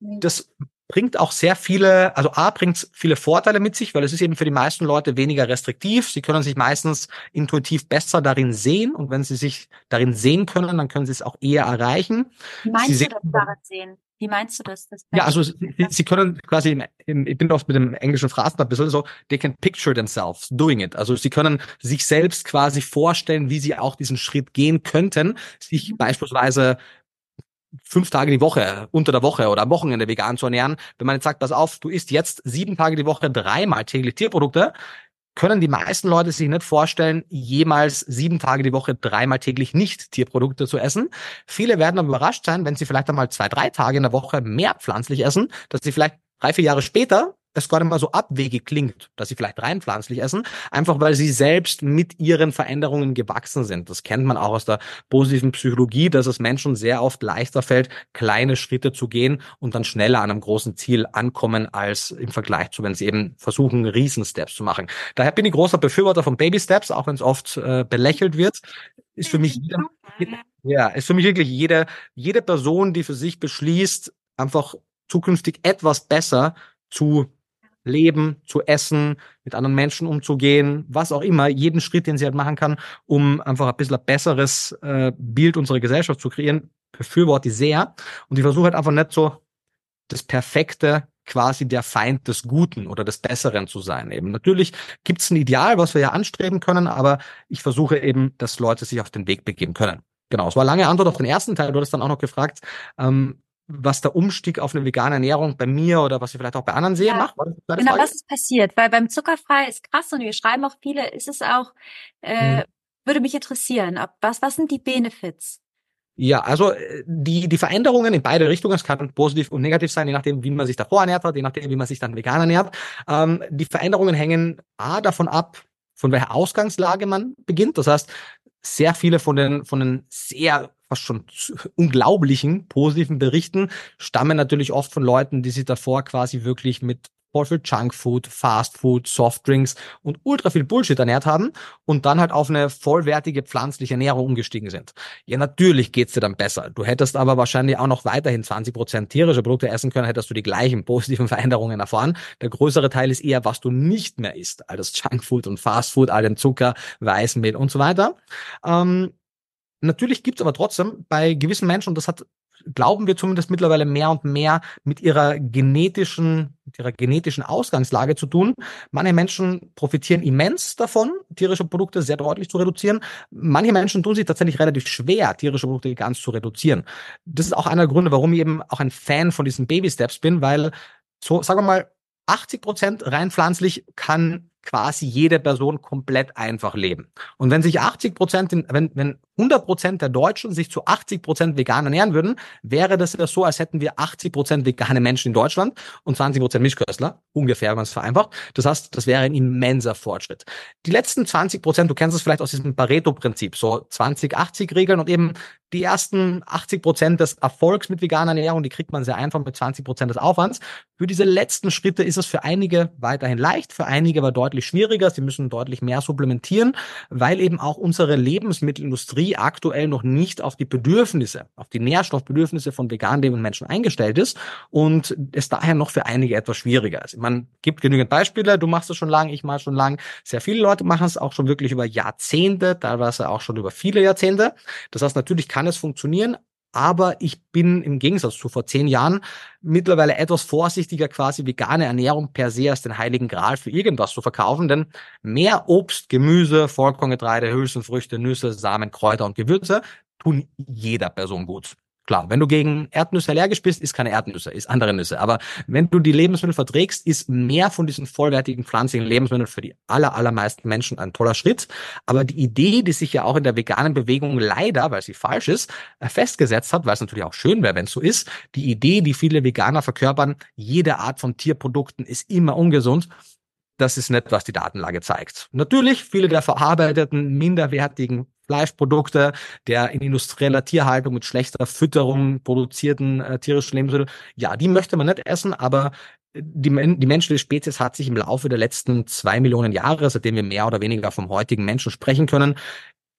Speaker 2: Das bringt auch sehr viele, also A bringt viele Vorteile mit sich, weil es ist eben für die meisten Leute weniger restriktiv. Sie können sich meistens intuitiv besser darin sehen und wenn sie sich darin sehen können, dann können sie es auch eher erreichen.
Speaker 1: Meinst sie du das darin sehen? Wie meinst du das? das
Speaker 2: ja, also sie, sie können quasi, im, im, ich bin oft mit dem englischen Phrasen ein bisschen so, they can picture themselves doing it. Also sie können sich selbst quasi vorstellen, wie sie auch diesen Schritt gehen könnten, sich mhm. beispielsweise fünf Tage die Woche, unter der Woche oder am Wochenende vegan zu ernähren. Wenn man jetzt sagt, pass auf, du isst jetzt sieben Tage die Woche dreimal täglich Tierprodukte, können die meisten Leute sich nicht vorstellen, jemals sieben Tage die Woche dreimal täglich nicht Tierprodukte zu essen. Viele werden aber überrascht sein, wenn sie vielleicht einmal zwei, drei Tage in der Woche mehr pflanzlich essen, dass sie vielleicht drei, vier Jahre später es gar nicht mal so abwegig klingt, dass sie vielleicht rein pflanzlich essen, einfach weil sie selbst mit ihren Veränderungen gewachsen sind. Das kennt man auch aus der positiven Psychologie, dass es Menschen sehr oft leichter fällt, kleine Schritte zu gehen und dann schneller an einem großen Ziel ankommen, als im Vergleich zu, wenn sie eben versuchen, Riesensteps zu machen. Daher bin ich großer Befürworter von Baby Steps, auch wenn es oft äh, belächelt wird. Ist für mich jeder, ja, ist für mich wirklich jede, jede Person, die für sich beschließt, einfach zukünftig etwas besser zu leben, zu essen, mit anderen Menschen umzugehen, was auch immer, jeden Schritt, den sie halt machen kann, um einfach ein bisschen ein besseres äh, Bild unserer Gesellschaft zu kreieren, befürworte ich sehr. Und ich versuche halt einfach nicht so das perfekte quasi der Feind des Guten oder des Besseren zu sein. Eben natürlich gibt es ein Ideal, was wir ja anstreben können, aber ich versuche eben, dass Leute sich auf den Weg begeben können. Genau, es war lange Antwort auf den ersten Teil. Du hast dann auch noch gefragt, ähm, was der Umstieg auf eine vegane Ernährung bei mir oder was ich vielleicht auch bei anderen sehe, ja. macht?
Speaker 1: Genau, was ist passiert? Weil beim Zuckerfrei ist krass und wir schreiben auch viele, ist es auch, äh, hm. würde mich interessieren, ob, was, was sind die Benefits?
Speaker 2: Ja, also äh, die, die Veränderungen in beide Richtungen, es kann positiv und negativ sein, je nachdem, wie man sich davor ernährt hat, je nachdem, wie man sich dann vegan ernährt. Ähm, die Veränderungen hängen A davon ab, von welcher Ausgangslage man beginnt. Das heißt, sehr viele von den, von den sehr fast schon unglaublichen positiven Berichten stammen natürlich oft von Leuten, die sich davor quasi wirklich mit voll Junkfood, Fastfood, Softdrinks und ultra viel Bullshit ernährt haben und dann halt auf eine vollwertige pflanzliche Ernährung umgestiegen sind. Ja, natürlich geht's dir dann besser. Du hättest aber wahrscheinlich auch noch weiterhin 20 Prozent tierische Produkte essen können, hättest du die gleichen positiven Veränderungen erfahren. Der größere Teil ist eher, was du nicht mehr isst, all das Junkfood und Fastfood, all den Zucker, Weißmehl und so weiter. Ähm, Natürlich gibt es aber trotzdem bei gewissen Menschen, und das hat, glauben wir zumindest mittlerweile mehr und mehr mit ihrer genetischen, mit ihrer genetischen Ausgangslage zu tun. Manche Menschen profitieren immens davon, tierische Produkte sehr deutlich zu reduzieren. Manche Menschen tun sich tatsächlich relativ schwer, tierische Produkte ganz zu reduzieren. Das ist auch einer der Gründe, warum ich eben auch ein Fan von diesen Baby Steps bin, weil so, sagen wir mal, 80 Prozent rein pflanzlich kann quasi jede Person komplett einfach leben. Und wenn sich 80 Prozent, wenn, wenn 100 Prozent der Deutschen sich zu 80 Prozent vegan ernähren würden, wäre das ja so, als hätten wir 80 Prozent vegane Menschen in Deutschland und 20 Prozent Mischköstler, ungefähr, wenn man es vereinfacht. Das heißt, das wäre ein immenser Fortschritt. Die letzten 20 Prozent, du kennst es vielleicht aus diesem Pareto-Prinzip, so 20-80-Regeln und eben die ersten 80 Prozent des Erfolgs mit veganer Ernährung, die kriegt man sehr einfach mit 20 Prozent des Aufwands. Für diese letzten Schritte ist es für einige weiterhin leicht, für einige aber deutlich schwieriger. Sie müssen deutlich mehr supplementieren, weil eben auch unsere Lebensmittelindustrie aktuell noch nicht auf die Bedürfnisse, auf die Nährstoffbedürfnisse von vegan lebenden Menschen eingestellt ist und es daher noch für einige etwas schwieriger ist. Man gibt genügend Beispiele. Du machst es schon lange, ich mache schon lange. Sehr viele Leute machen es auch schon wirklich über Jahrzehnte, teilweise auch schon über viele Jahrzehnte. Das heißt, natürlich kann es funktionieren, aber ich bin im Gegensatz zu vor zehn Jahren mittlerweile etwas vorsichtiger, quasi vegane Ernährung per se als den heiligen Gral für irgendwas zu verkaufen, denn mehr Obst, Gemüse, Vollkorngetreide, Hülsenfrüchte, Nüsse, Samen, Kräuter und Gewürze tun jeder Person gut. Klar, wenn du gegen Erdnüsse allergisch bist, ist keine Erdnüsse, ist andere Nüsse. Aber wenn du die Lebensmittel verträgst, ist mehr von diesen vollwertigen pflanzlichen Lebensmitteln für die aller, allermeisten Menschen ein toller Schritt. Aber die Idee, die sich ja auch in der veganen Bewegung leider, weil sie falsch ist, festgesetzt hat, weil es natürlich auch schön wäre, wenn es so ist, die Idee, die viele Veganer verkörpern, jede Art von Tierprodukten ist immer ungesund, das ist nicht, was die Datenlage zeigt. Natürlich, viele der verarbeiteten, minderwertigen Fleischprodukte, der in industrieller Tierhaltung mit schlechter Fütterung produzierten äh, tierischen Lebensmittel, ja, die möchte man nicht essen, aber die, die menschliche Spezies hat sich im Laufe der letzten zwei Millionen Jahre, seitdem wir mehr oder weniger vom heutigen Menschen sprechen können,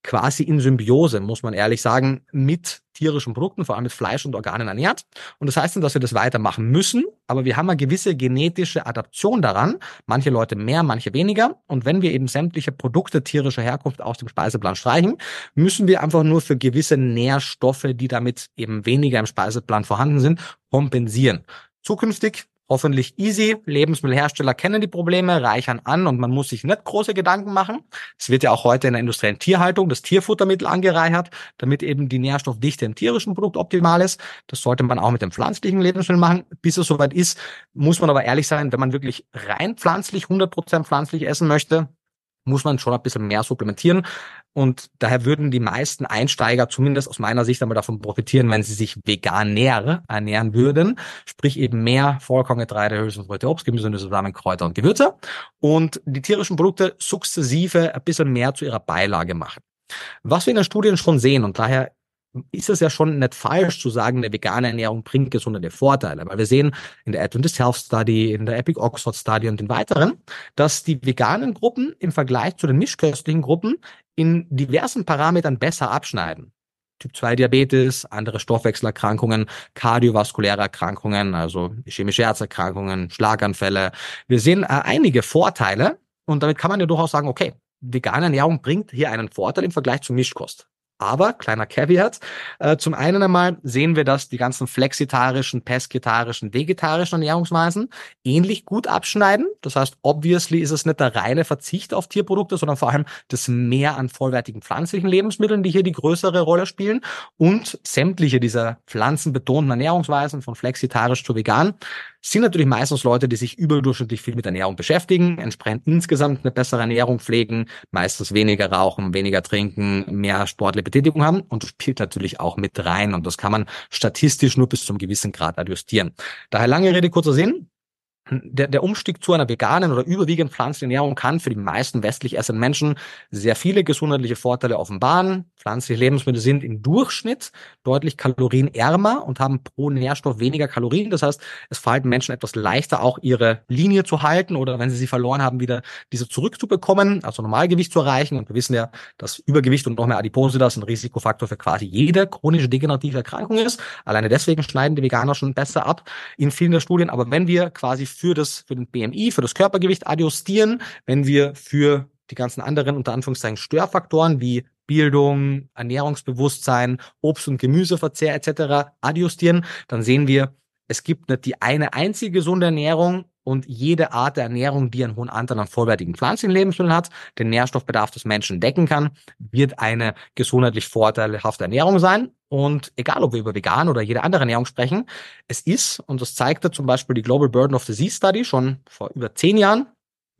Speaker 2: quasi in Symbiose, muss man ehrlich sagen, mit tierischen Produkten, vor allem mit Fleisch und Organen ernährt. Und das heißt nicht, dass wir das weitermachen müssen, aber wir haben eine gewisse genetische Adaption daran. Manche Leute mehr, manche weniger. Und wenn wir eben sämtliche Produkte tierischer Herkunft aus dem Speiseplan streichen, müssen wir einfach nur für gewisse Nährstoffe, die damit eben weniger im Speiseplan vorhanden sind, kompensieren. Zukünftig hoffentlich easy. Lebensmittelhersteller kennen die Probleme, reichern an und man muss sich nicht große Gedanken machen. Es wird ja auch heute in der industriellen Tierhaltung das Tierfuttermittel angereichert, damit eben die Nährstoffdichte im tierischen Produkt optimal ist. Das sollte man auch mit dem pflanzlichen Lebensmittel machen. Bis es soweit ist, muss man aber ehrlich sein, wenn man wirklich rein pflanzlich, 100% pflanzlich essen möchte, muss man schon ein bisschen mehr supplementieren. Und daher würden die meisten Einsteiger zumindest aus meiner Sicht einmal davon profitieren, wenn sie sich veganär ernähren würden. Sprich eben mehr Vollkorngetreide, Hülsenfrüchte, Obst, Gemüse, Nüsse, Samen, Kräuter und Gewürze. Und die tierischen Produkte sukzessive ein bisschen mehr zu ihrer Beilage machen. Was wir in den Studien schon sehen, und daher ist es ja schon nicht falsch zu sagen, eine vegane Ernährung bringt gesundere Vorteile, weil wir sehen in der Adventist Health Study, in der Epic Oxford Study und den weiteren, dass die veganen Gruppen im Vergleich zu den mischköstlichen Gruppen in diversen Parametern besser abschneiden. Typ 2 Diabetes, andere Stoffwechselerkrankungen, kardiovaskuläre Erkrankungen, also chemische Herzerkrankungen, Schlaganfälle. Wir sehen äh, einige Vorteile und damit kann man ja durchaus sagen, okay, vegane Ernährung bringt hier einen Vorteil im Vergleich zu Mischkost. Aber, kleiner Caveat, äh, zum einen einmal sehen wir, dass die ganzen flexitarischen, pesketarischen, vegetarischen Ernährungsweisen ähnlich gut abschneiden. Das heißt, obviously ist es nicht der reine Verzicht auf Tierprodukte, sondern vor allem das Mehr an vollwertigen pflanzlichen Lebensmitteln, die hier die größere Rolle spielen. Und sämtliche dieser pflanzenbetonten Ernährungsweisen, von flexitarisch zu vegan, sind natürlich meistens Leute, die sich überdurchschnittlich viel mit Ernährung beschäftigen, entsprechend insgesamt eine bessere Ernährung pflegen, meistens weniger rauchen, weniger trinken, mehr sportliche Betätigung haben und spielt natürlich auch mit rein und das kann man statistisch nur bis zum gewissen Grad adjustieren. Daher lange Rede, kurzer Sinn der, der Umstieg zu einer veganen oder überwiegend pflanzlichen Ernährung kann für die meisten westlich essenden Menschen sehr viele gesundheitliche Vorteile offenbaren. Pflanzliche Lebensmittel sind im Durchschnitt deutlich kalorienärmer und haben pro Nährstoff weniger Kalorien. Das heißt, es fällt Menschen etwas leichter, auch ihre Linie zu halten oder wenn sie sie verloren haben, wieder diese zurückzubekommen, also Normalgewicht zu erreichen. Und wir wissen ja, dass Übergewicht und noch mehr Adipositas ein Risikofaktor für quasi jede chronische degenerative Erkrankung ist. Alleine deswegen schneiden die Veganer schon besser ab in vielen der Studien. Aber wenn wir quasi für das, für den BMI, für das Körpergewicht adjustieren, wenn wir für die ganzen anderen unter Anführungszeichen Störfaktoren wie Bildung, Ernährungsbewusstsein, Obst- und Gemüseverzehr etc. adjustieren, dann sehen wir, es gibt nicht die eine einzige gesunde Ernährung und jede Art der Ernährung, die einen hohen Anteil an vollwertigen pflanzlichen Lebensmitteln hat, den Nährstoffbedarf des Menschen decken kann, wird eine gesundheitlich vorteilhafte Ernährung sein. Und egal, ob wir über vegan oder jede andere Ernährung sprechen, es ist, und das zeigte zum Beispiel die Global Burden of Disease Study schon vor über zehn Jahren,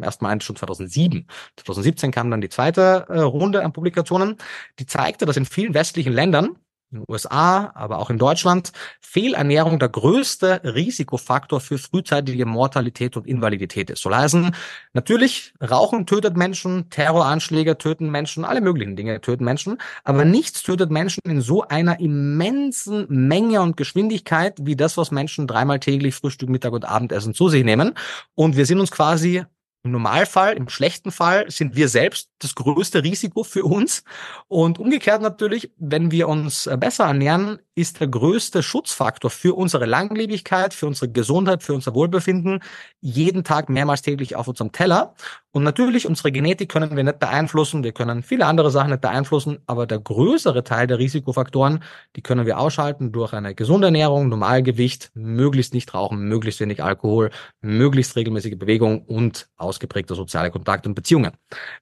Speaker 2: Erstmal eins schon 2007. 2017 kam dann die zweite äh, Runde an Publikationen, die zeigte, dass in vielen westlichen Ländern in den USA, aber auch in Deutschland, Fehlernährung der größte Risikofaktor für frühzeitige Mortalität und Invalidität ist. Soll heißen, natürlich, Rauchen tötet Menschen, Terroranschläge töten Menschen, alle möglichen Dinge töten Menschen, aber nichts tötet Menschen in so einer immensen Menge und Geschwindigkeit wie das, was Menschen dreimal täglich Frühstück, Mittag und Abendessen zu sich nehmen. Und wir sind uns quasi im Normalfall, im schlechten Fall sind wir selbst das größte Risiko für uns. Und umgekehrt natürlich, wenn wir uns äh, besser ernähren, ist der größte Schutzfaktor für unsere Langlebigkeit, für unsere Gesundheit, für unser Wohlbefinden jeden Tag mehrmals täglich auf unserem Teller. Und natürlich, unsere Genetik können wir nicht beeinflussen, wir können viele andere Sachen nicht beeinflussen, aber der größere Teil der Risikofaktoren, die können wir ausschalten durch eine gesunde Ernährung, Normalgewicht, möglichst nicht rauchen, möglichst wenig Alkohol, möglichst regelmäßige Bewegung und ausgeprägte soziale Kontakte und Beziehungen.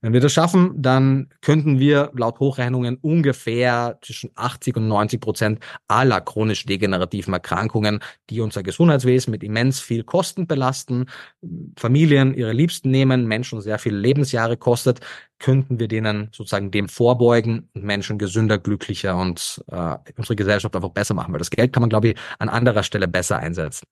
Speaker 2: Wenn wir das schaffen, dann könnten wir laut Hochrechnungen ungefähr zwischen 80 und 90 Prozent aller chronisch degenerativen Erkrankungen, die unser Gesundheitswesen mit immens viel Kosten belasten, Familien ihre Liebsten nehmen, Menschen sehr viele Lebensjahre kostet, könnten wir denen sozusagen dem vorbeugen und Menschen gesünder, glücklicher und äh, unsere Gesellschaft einfach besser machen. Weil das Geld kann man, glaube ich, an anderer Stelle besser einsetzen.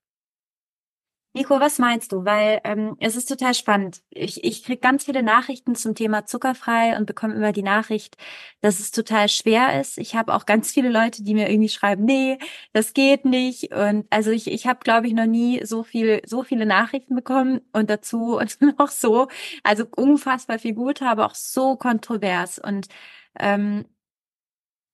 Speaker 1: Nico, was meinst du? Weil ähm, es ist total spannend. Ich, ich krieg ganz viele Nachrichten zum Thema zuckerfrei und bekomme immer die Nachricht, dass es total schwer ist. Ich habe auch ganz viele Leute, die mir irgendwie schreiben, nee, das geht nicht. Und also ich, ich habe, glaube ich, noch nie so viel, so viele Nachrichten bekommen und dazu und noch so, also unfassbar viel Gute, aber auch so kontrovers. Und ähm,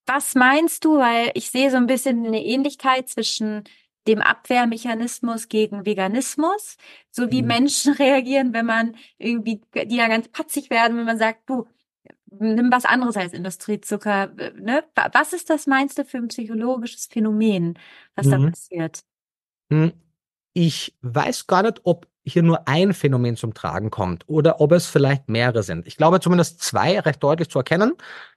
Speaker 1: was meinst du? Weil ich sehe so ein bisschen eine Ähnlichkeit zwischen dem Abwehrmechanismus gegen Veganismus, so wie mhm. Menschen reagieren, wenn man irgendwie, die ja ganz patzig werden, wenn man sagt, du, nimm was anderes als Industriezucker. Ne? Was ist das, meinst du, für ein psychologisches Phänomen, was mhm. da passiert?
Speaker 2: Hm. Ich weiß gar nicht, ob hier nur ein Phänomen zum Tragen kommt oder ob es vielleicht mehrere sind. Ich glaube zumindest zwei recht deutlich zu erkennen.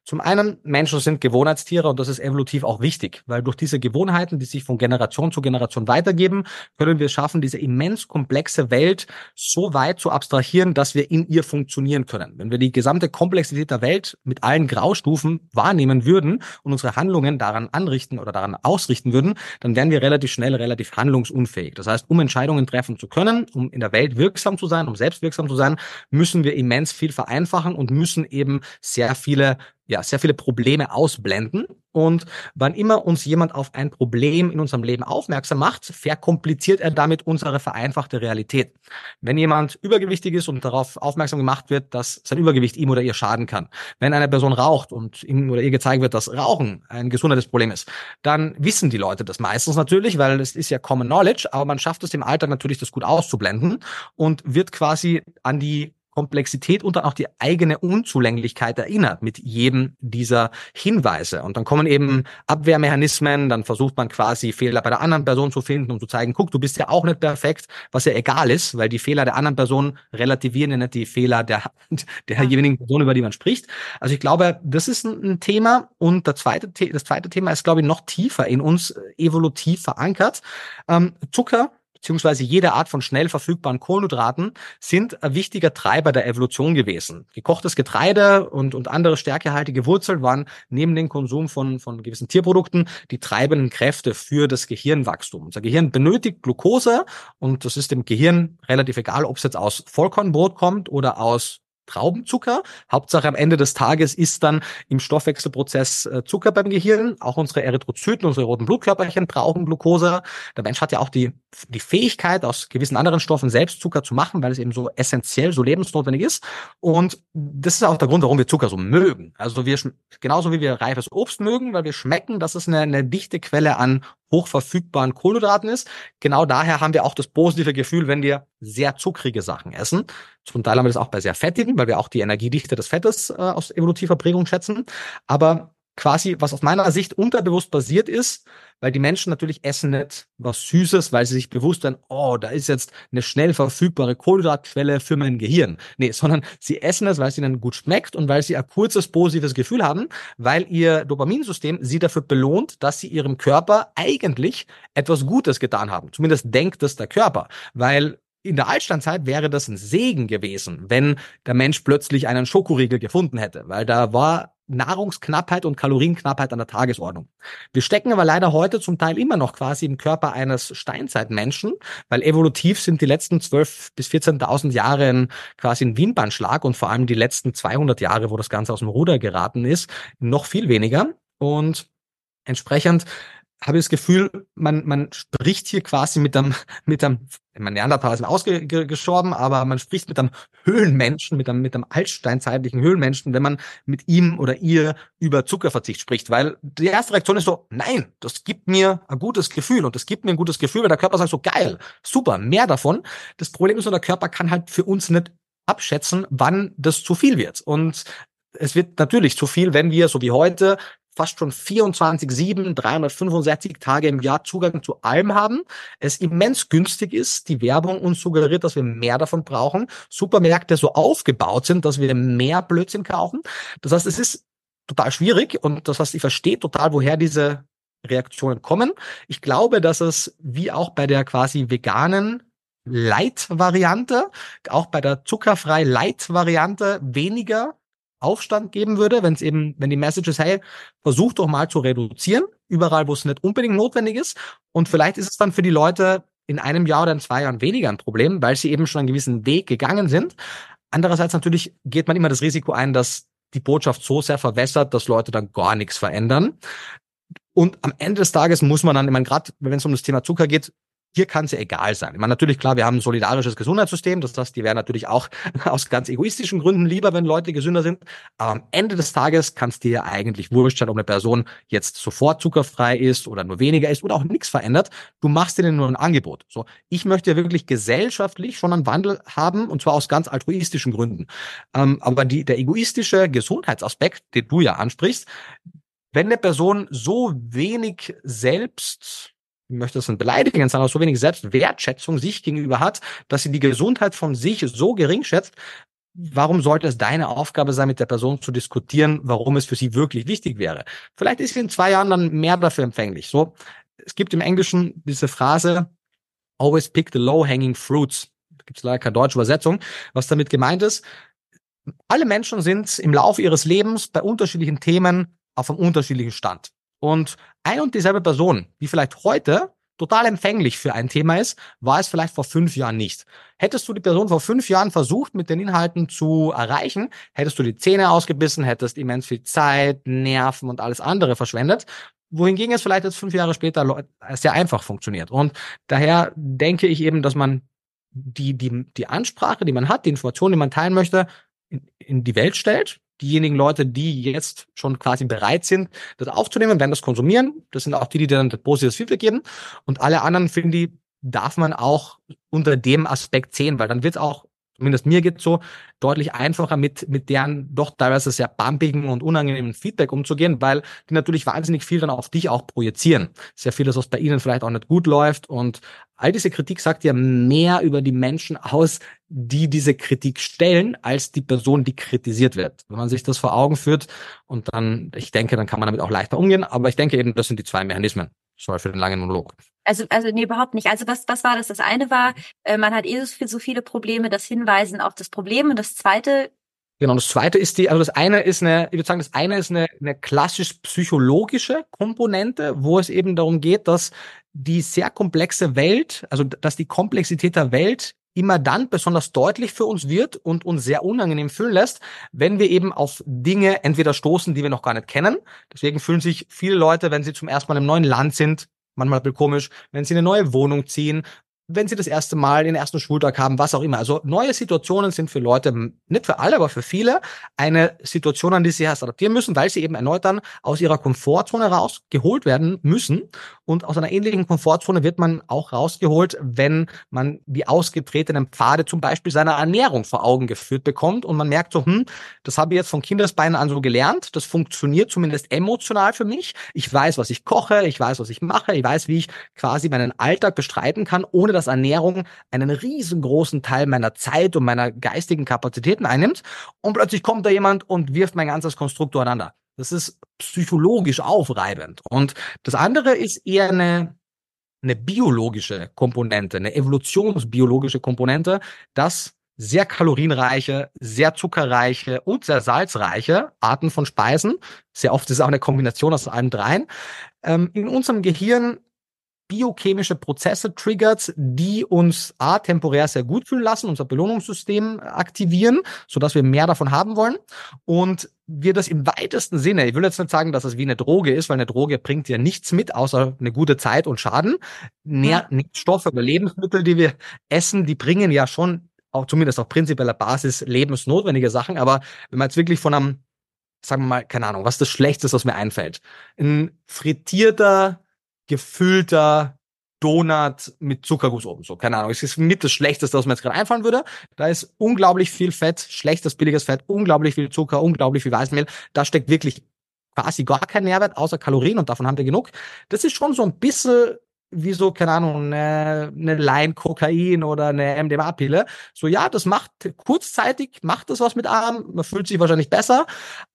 Speaker 2: Zum einen, Menschen sind Gewohnheitstiere und das ist evolutiv auch wichtig, weil durch diese Gewohnheiten, die sich von Generation zu Generation weitergeben, können wir es schaffen, diese immens komplexe Welt so weit zu abstrahieren, dass wir in ihr funktionieren können. Wenn wir die gesamte Komplexität der Welt mit allen Graustufen wahrnehmen würden und unsere Handlungen daran anrichten oder daran ausrichten würden, dann wären wir relativ schnell relativ handlungsunfähig. Das heißt, um Entscheidungen treffen zu können, um in der Welt wirksam zu sein, um selbstwirksam zu sein, müssen wir immens viel vereinfachen und müssen eben sehr viele ja, sehr viele Probleme ausblenden. Und wann immer uns jemand auf ein Problem in unserem Leben aufmerksam macht, verkompliziert er damit unsere vereinfachte Realität. Wenn jemand übergewichtig ist und darauf aufmerksam gemacht wird, dass sein Übergewicht ihm oder ihr schaden kann, wenn eine Person raucht und ihm oder ihr gezeigt wird, dass Rauchen ein Gesundheitsproblem ist, dann wissen die Leute das meistens natürlich, weil es ist ja Common Knowledge, aber man schafft es im Alltag natürlich, das gut auszublenden und wird quasi an die Komplexität und dann auch die eigene Unzulänglichkeit erinnert mit jedem dieser Hinweise. Und dann kommen eben Abwehrmechanismen, dann versucht man quasi Fehler bei der anderen Person zu finden, um zu zeigen, guck, du bist ja auch nicht perfekt, was ja egal ist, weil die Fehler der anderen Person relativieren ja nicht die Fehler der, derjenigen Person, über die man spricht. Also ich glaube, das ist ein Thema. Und das zweite, das zweite Thema ist, glaube ich, noch tiefer in uns evolutiv verankert. Ähm, Zucker beziehungsweise jede Art von schnell verfügbaren Kohlenhydraten sind ein wichtiger Treiber der Evolution gewesen. Gekochtes Getreide und, und andere stärkehaltige Wurzeln waren neben dem Konsum von, von gewissen Tierprodukten die treibenden Kräfte für das Gehirnwachstum. Unser Gehirn benötigt Glucose und das ist dem Gehirn relativ egal, ob es jetzt aus Vollkornbrot kommt oder aus Traubenzucker. Hauptsache am Ende des Tages ist dann im Stoffwechselprozess äh, Zucker beim Gehirn. Auch unsere Erythrozyten, unsere roten Blutkörperchen brauchen Glucose. Der Mensch hat ja auch die, die Fähigkeit, aus gewissen anderen Stoffen selbst Zucker zu machen, weil es eben so essentiell, so lebensnotwendig ist. Und das ist auch der Grund, warum wir Zucker so mögen. Also wir, genauso wie wir reifes Obst mögen, weil wir schmecken, dass es eine, eine dichte Quelle an hochverfügbaren Kohlenhydraten ist. Genau daher haben wir auch das positive Gefühl, wenn wir sehr zuckrige Sachen essen. Zum Teil haben wir das auch bei sehr fettigen, weil wir auch die Energiedichte des Fettes äh, aus evolutiver Prägung schätzen. Aber quasi, was aus meiner Sicht unterbewusst basiert ist, weil die Menschen natürlich essen nicht was Süßes, weil sie sich bewusst werden, oh, da ist jetzt eine schnell verfügbare Kohlenhydratquelle für mein Gehirn. Nee, sondern sie essen es, weil es ihnen gut schmeckt und weil sie ein kurzes positives Gefühl haben, weil ihr Dopaminsystem sie dafür belohnt, dass sie ihrem Körper eigentlich etwas Gutes getan haben. Zumindest denkt es der Körper, weil in der Altsteinzeit wäre das ein Segen gewesen, wenn der Mensch plötzlich einen Schokoriegel gefunden hätte, weil da war Nahrungsknappheit und Kalorienknappheit an der Tagesordnung. Wir stecken aber leider heute zum Teil immer noch quasi im Körper eines Steinzeitmenschen, weil evolutiv sind die letzten 12 bis 14.000 Jahre quasi ein Wienbahnschlag und vor allem die letzten 200 Jahre, wo das Ganze aus dem Ruder geraten ist, noch viel weniger. Und entsprechend habe ich das Gefühl, man, man spricht hier quasi mit einem, mit einem, mein Neandertaler sind ausgestorben, aber man spricht mit einem Höhlenmenschen, mit einem, mit einem altsteinzeitlichen Höhlenmenschen, wenn man mit ihm oder ihr über Zuckerverzicht spricht, weil die erste Reaktion ist so, nein, das gibt mir ein gutes Gefühl und das gibt mir ein gutes Gefühl, weil der Körper sagt so, geil, super, mehr davon. Das Problem ist nur, der Körper kann halt für uns nicht abschätzen, wann das zu viel wird. Und es wird natürlich zu viel, wenn wir, so wie heute, fast schon 24, 7, 365 Tage im Jahr Zugang zu allem haben. Es immens günstig ist. Die Werbung uns suggeriert, dass wir mehr davon brauchen. Supermärkte so aufgebaut sind, dass wir mehr Blödsinn kaufen. Das heißt, es ist total schwierig und das heißt, ich verstehe total, woher diese Reaktionen kommen. Ich glaube, dass es wie auch bei der quasi veganen Light-Variante, auch bei der zuckerfrei Light-Variante weniger Aufstand geben würde, wenn es eben, wenn die Message ist, hey, versuch doch mal zu reduzieren, überall, wo es nicht unbedingt notwendig ist. Und vielleicht ist es dann für die Leute in einem Jahr oder in zwei Jahren weniger ein Problem, weil sie eben schon einen gewissen Weg gegangen sind. Andererseits natürlich geht man immer das Risiko ein, dass die Botschaft so sehr verwässert, dass Leute dann gar nichts verändern. Und am Ende des Tages muss man dann, ich meine, gerade wenn es um das Thema Zucker geht, hier kann es ja egal sein. Ich meine, natürlich, klar, wir haben ein solidarisches Gesundheitssystem, das heißt, die wären natürlich auch aus ganz egoistischen Gründen lieber, wenn Leute gesünder sind. Aber am Ende des Tages kann es dir ja eigentlich wurscht sein, ob eine Person jetzt sofort zuckerfrei ist oder nur weniger ist oder auch nichts verändert. Du machst denen nur ein Angebot. So, ich möchte ja wirklich gesellschaftlich schon einen Wandel haben und zwar aus ganz altruistischen Gründen. Ähm, aber die, der egoistische Gesundheitsaspekt, den du ja ansprichst, wenn eine Person so wenig selbst möchte das nicht beleidigen, sondern so wenig Selbstwertschätzung sich gegenüber hat, dass sie die Gesundheit von sich so gering schätzt, warum sollte es deine Aufgabe sein, mit der Person zu diskutieren, warum es für sie wirklich wichtig wäre? Vielleicht ist sie in zwei Jahren dann mehr dafür empfänglich. So, es gibt im Englischen diese Phrase, always pick the low-hanging fruits. Da gibt es leider keine deutsche Übersetzung. Was damit gemeint ist, alle Menschen sind im Laufe ihres Lebens bei unterschiedlichen Themen auf einem unterschiedlichen Stand. Und ein und dieselbe Person, die vielleicht heute total empfänglich für ein Thema ist, war es vielleicht vor fünf Jahren nicht. Hättest du die Person vor fünf Jahren versucht, mit den Inhalten zu erreichen, hättest du die Zähne ausgebissen, hättest immens viel Zeit, Nerven und alles andere verschwendet. Wohingegen es vielleicht jetzt fünf Jahre später sehr einfach funktioniert. Und daher denke ich eben, dass man die, die, die Ansprache, die man hat, die Informationen, die man teilen möchte, in, in die Welt stellt, diejenigen Leute, die jetzt schon quasi bereit sind, das aufzunehmen, werden das konsumieren. Das sind auch die, die dann das positives Feedback geben. Und alle anderen, finde ich, darf man auch unter dem Aspekt sehen, weil dann wird auch zumindest mir geht so, deutlich einfacher mit, mit deren doch teilweise sehr bumpigen und unangenehmen Feedback umzugehen, weil die natürlich wahnsinnig viel dann auf dich auch projizieren. Sehr vieles, was bei ihnen vielleicht auch nicht gut läuft und all diese Kritik sagt ja mehr über die Menschen aus, die diese Kritik stellen, als die Person, die kritisiert wird. Wenn man sich das vor Augen führt und dann, ich denke, dann kann man damit auch leichter umgehen, aber ich denke eben, das sind die zwei Mechanismen. Sorry für den langen Monolog.
Speaker 1: Also, also nee, überhaupt nicht. Also was, was war das? Das eine war, äh, man hat eh so, viel, so viele Probleme, das Hinweisen auf das Problem. Und das zweite
Speaker 2: Genau, das zweite ist die, also das eine ist eine, ich würde sagen, das eine ist eine, eine klassisch psychologische Komponente, wo es eben darum geht, dass die sehr komplexe Welt, also dass die Komplexität der Welt immer dann besonders deutlich für uns wird und uns sehr unangenehm fühlen lässt, wenn wir eben auf Dinge entweder stoßen, die wir noch gar nicht kennen. Deswegen fühlen sich viele Leute, wenn sie zum ersten Mal im neuen Land sind, manchmal ein bisschen komisch, wenn sie eine neue Wohnung ziehen, wenn sie das erste Mal den ersten Schultag haben, was auch immer. Also neue Situationen sind für Leute, nicht für alle, aber für viele, eine Situation, an die sie erst adaptieren müssen, weil sie eben erneut dann aus ihrer Komfortzone rausgeholt werden müssen. Und aus einer ähnlichen Komfortzone wird man auch rausgeholt, wenn man die ausgetretenen Pfade zum Beispiel seiner Ernährung vor Augen geführt bekommt und man merkt so, hm, das habe ich jetzt von Kindesbeinen an so gelernt, das funktioniert zumindest emotional für mich. Ich weiß, was ich koche, ich weiß, was ich mache, ich weiß, wie ich quasi meinen Alltag bestreiten kann, ohne dass Ernährung einen riesengroßen Teil meiner Zeit und meiner geistigen Kapazitäten einnimmt. Und plötzlich kommt da jemand und wirft mein ganzes Konstrukt durcheinander. Das ist psychologisch aufreibend. Und das andere ist eher eine eine biologische Komponente, eine evolutionsbiologische Komponente, dass sehr kalorienreiche, sehr zuckerreiche und sehr salzreiche Arten von Speisen, sehr oft ist es auch eine Kombination aus allen dreien, ähm, in unserem Gehirn biochemische Prozesse triggert, die uns a temporär sehr gut fühlen lassen, unser Belohnungssystem aktivieren, so dass wir mehr davon haben wollen und wir das im weitesten Sinne, ich will jetzt nicht sagen, dass es wie eine Droge ist, weil eine Droge bringt ja nichts mit, außer eine gute Zeit und Schaden. Nähr Nährstoffe oder Lebensmittel, die wir essen, die bringen ja schon auch zumindest auf prinzipieller Basis lebensnotwendige Sachen. Aber wenn man jetzt wirklich von einem, sagen wir mal, keine Ahnung, was das Schlechteste, was mir einfällt? Ein frittierter, gefüllter Donut mit Zuckerguss oben. So, keine Ahnung. Es ist mit das Schlechteste, was mir jetzt gerade einfallen würde. Da ist unglaublich viel Fett, schlechtes, billiges Fett, unglaublich viel Zucker, unglaublich viel Weißmehl. Da steckt wirklich quasi gar kein Nährwert außer Kalorien und davon haben wir genug. Das ist schon so ein bisschen wie so, keine Ahnung, eine, eine Line Kokain oder eine MDMA-Pille. So, ja, das macht kurzzeitig, macht das was mit Arm, man fühlt sich wahrscheinlich besser,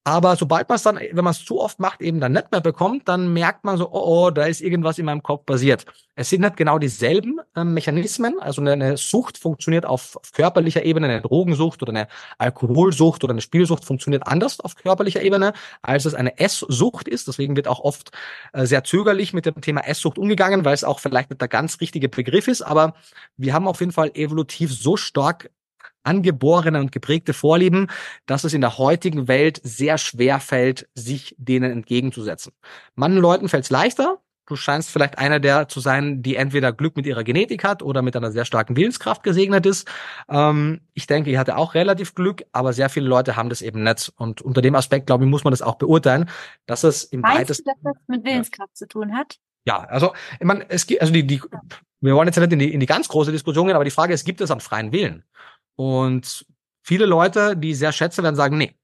Speaker 2: aber sobald man es dann, wenn man es zu oft macht, eben dann nicht mehr bekommt, dann merkt man so, oh, oh, da ist irgendwas in meinem Kopf passiert. Es sind nicht genau dieselben äh, Mechanismen, also eine, eine Sucht funktioniert auf, auf körperlicher Ebene, eine Drogensucht oder eine Alkoholsucht oder eine Spielsucht funktioniert anders auf körperlicher Ebene, als es eine Esssucht ist. Deswegen wird auch oft äh, sehr zögerlich mit dem Thema Esssucht umgegangen, weil es auch vielleicht nicht der ganz richtige Begriff ist, aber wir haben auf jeden Fall evolutiv so stark angeborene und geprägte Vorlieben, dass es in der heutigen Welt sehr schwer fällt, sich denen entgegenzusetzen. Manchen Leuten fällt es leichter. Du scheinst vielleicht einer der zu sein, die entweder Glück mit ihrer Genetik hat oder mit einer sehr starken Willenskraft gesegnet ist. Ähm, ich denke, ich hatte auch relativ Glück, aber sehr viele Leute haben das eben nicht. Und unter dem Aspekt, glaube ich, muss man das auch beurteilen, dass es im
Speaker 1: weitesten... Du, dass das mit Willenskraft zu tun hat?
Speaker 2: Ja, also ich meine, es gibt, also die, die, wir wollen jetzt nicht in die, in die ganz große Diskussion gehen, aber die Frage ist, gibt es an freien Willen? Und viele Leute, die sehr schätze, werden sagen, nee,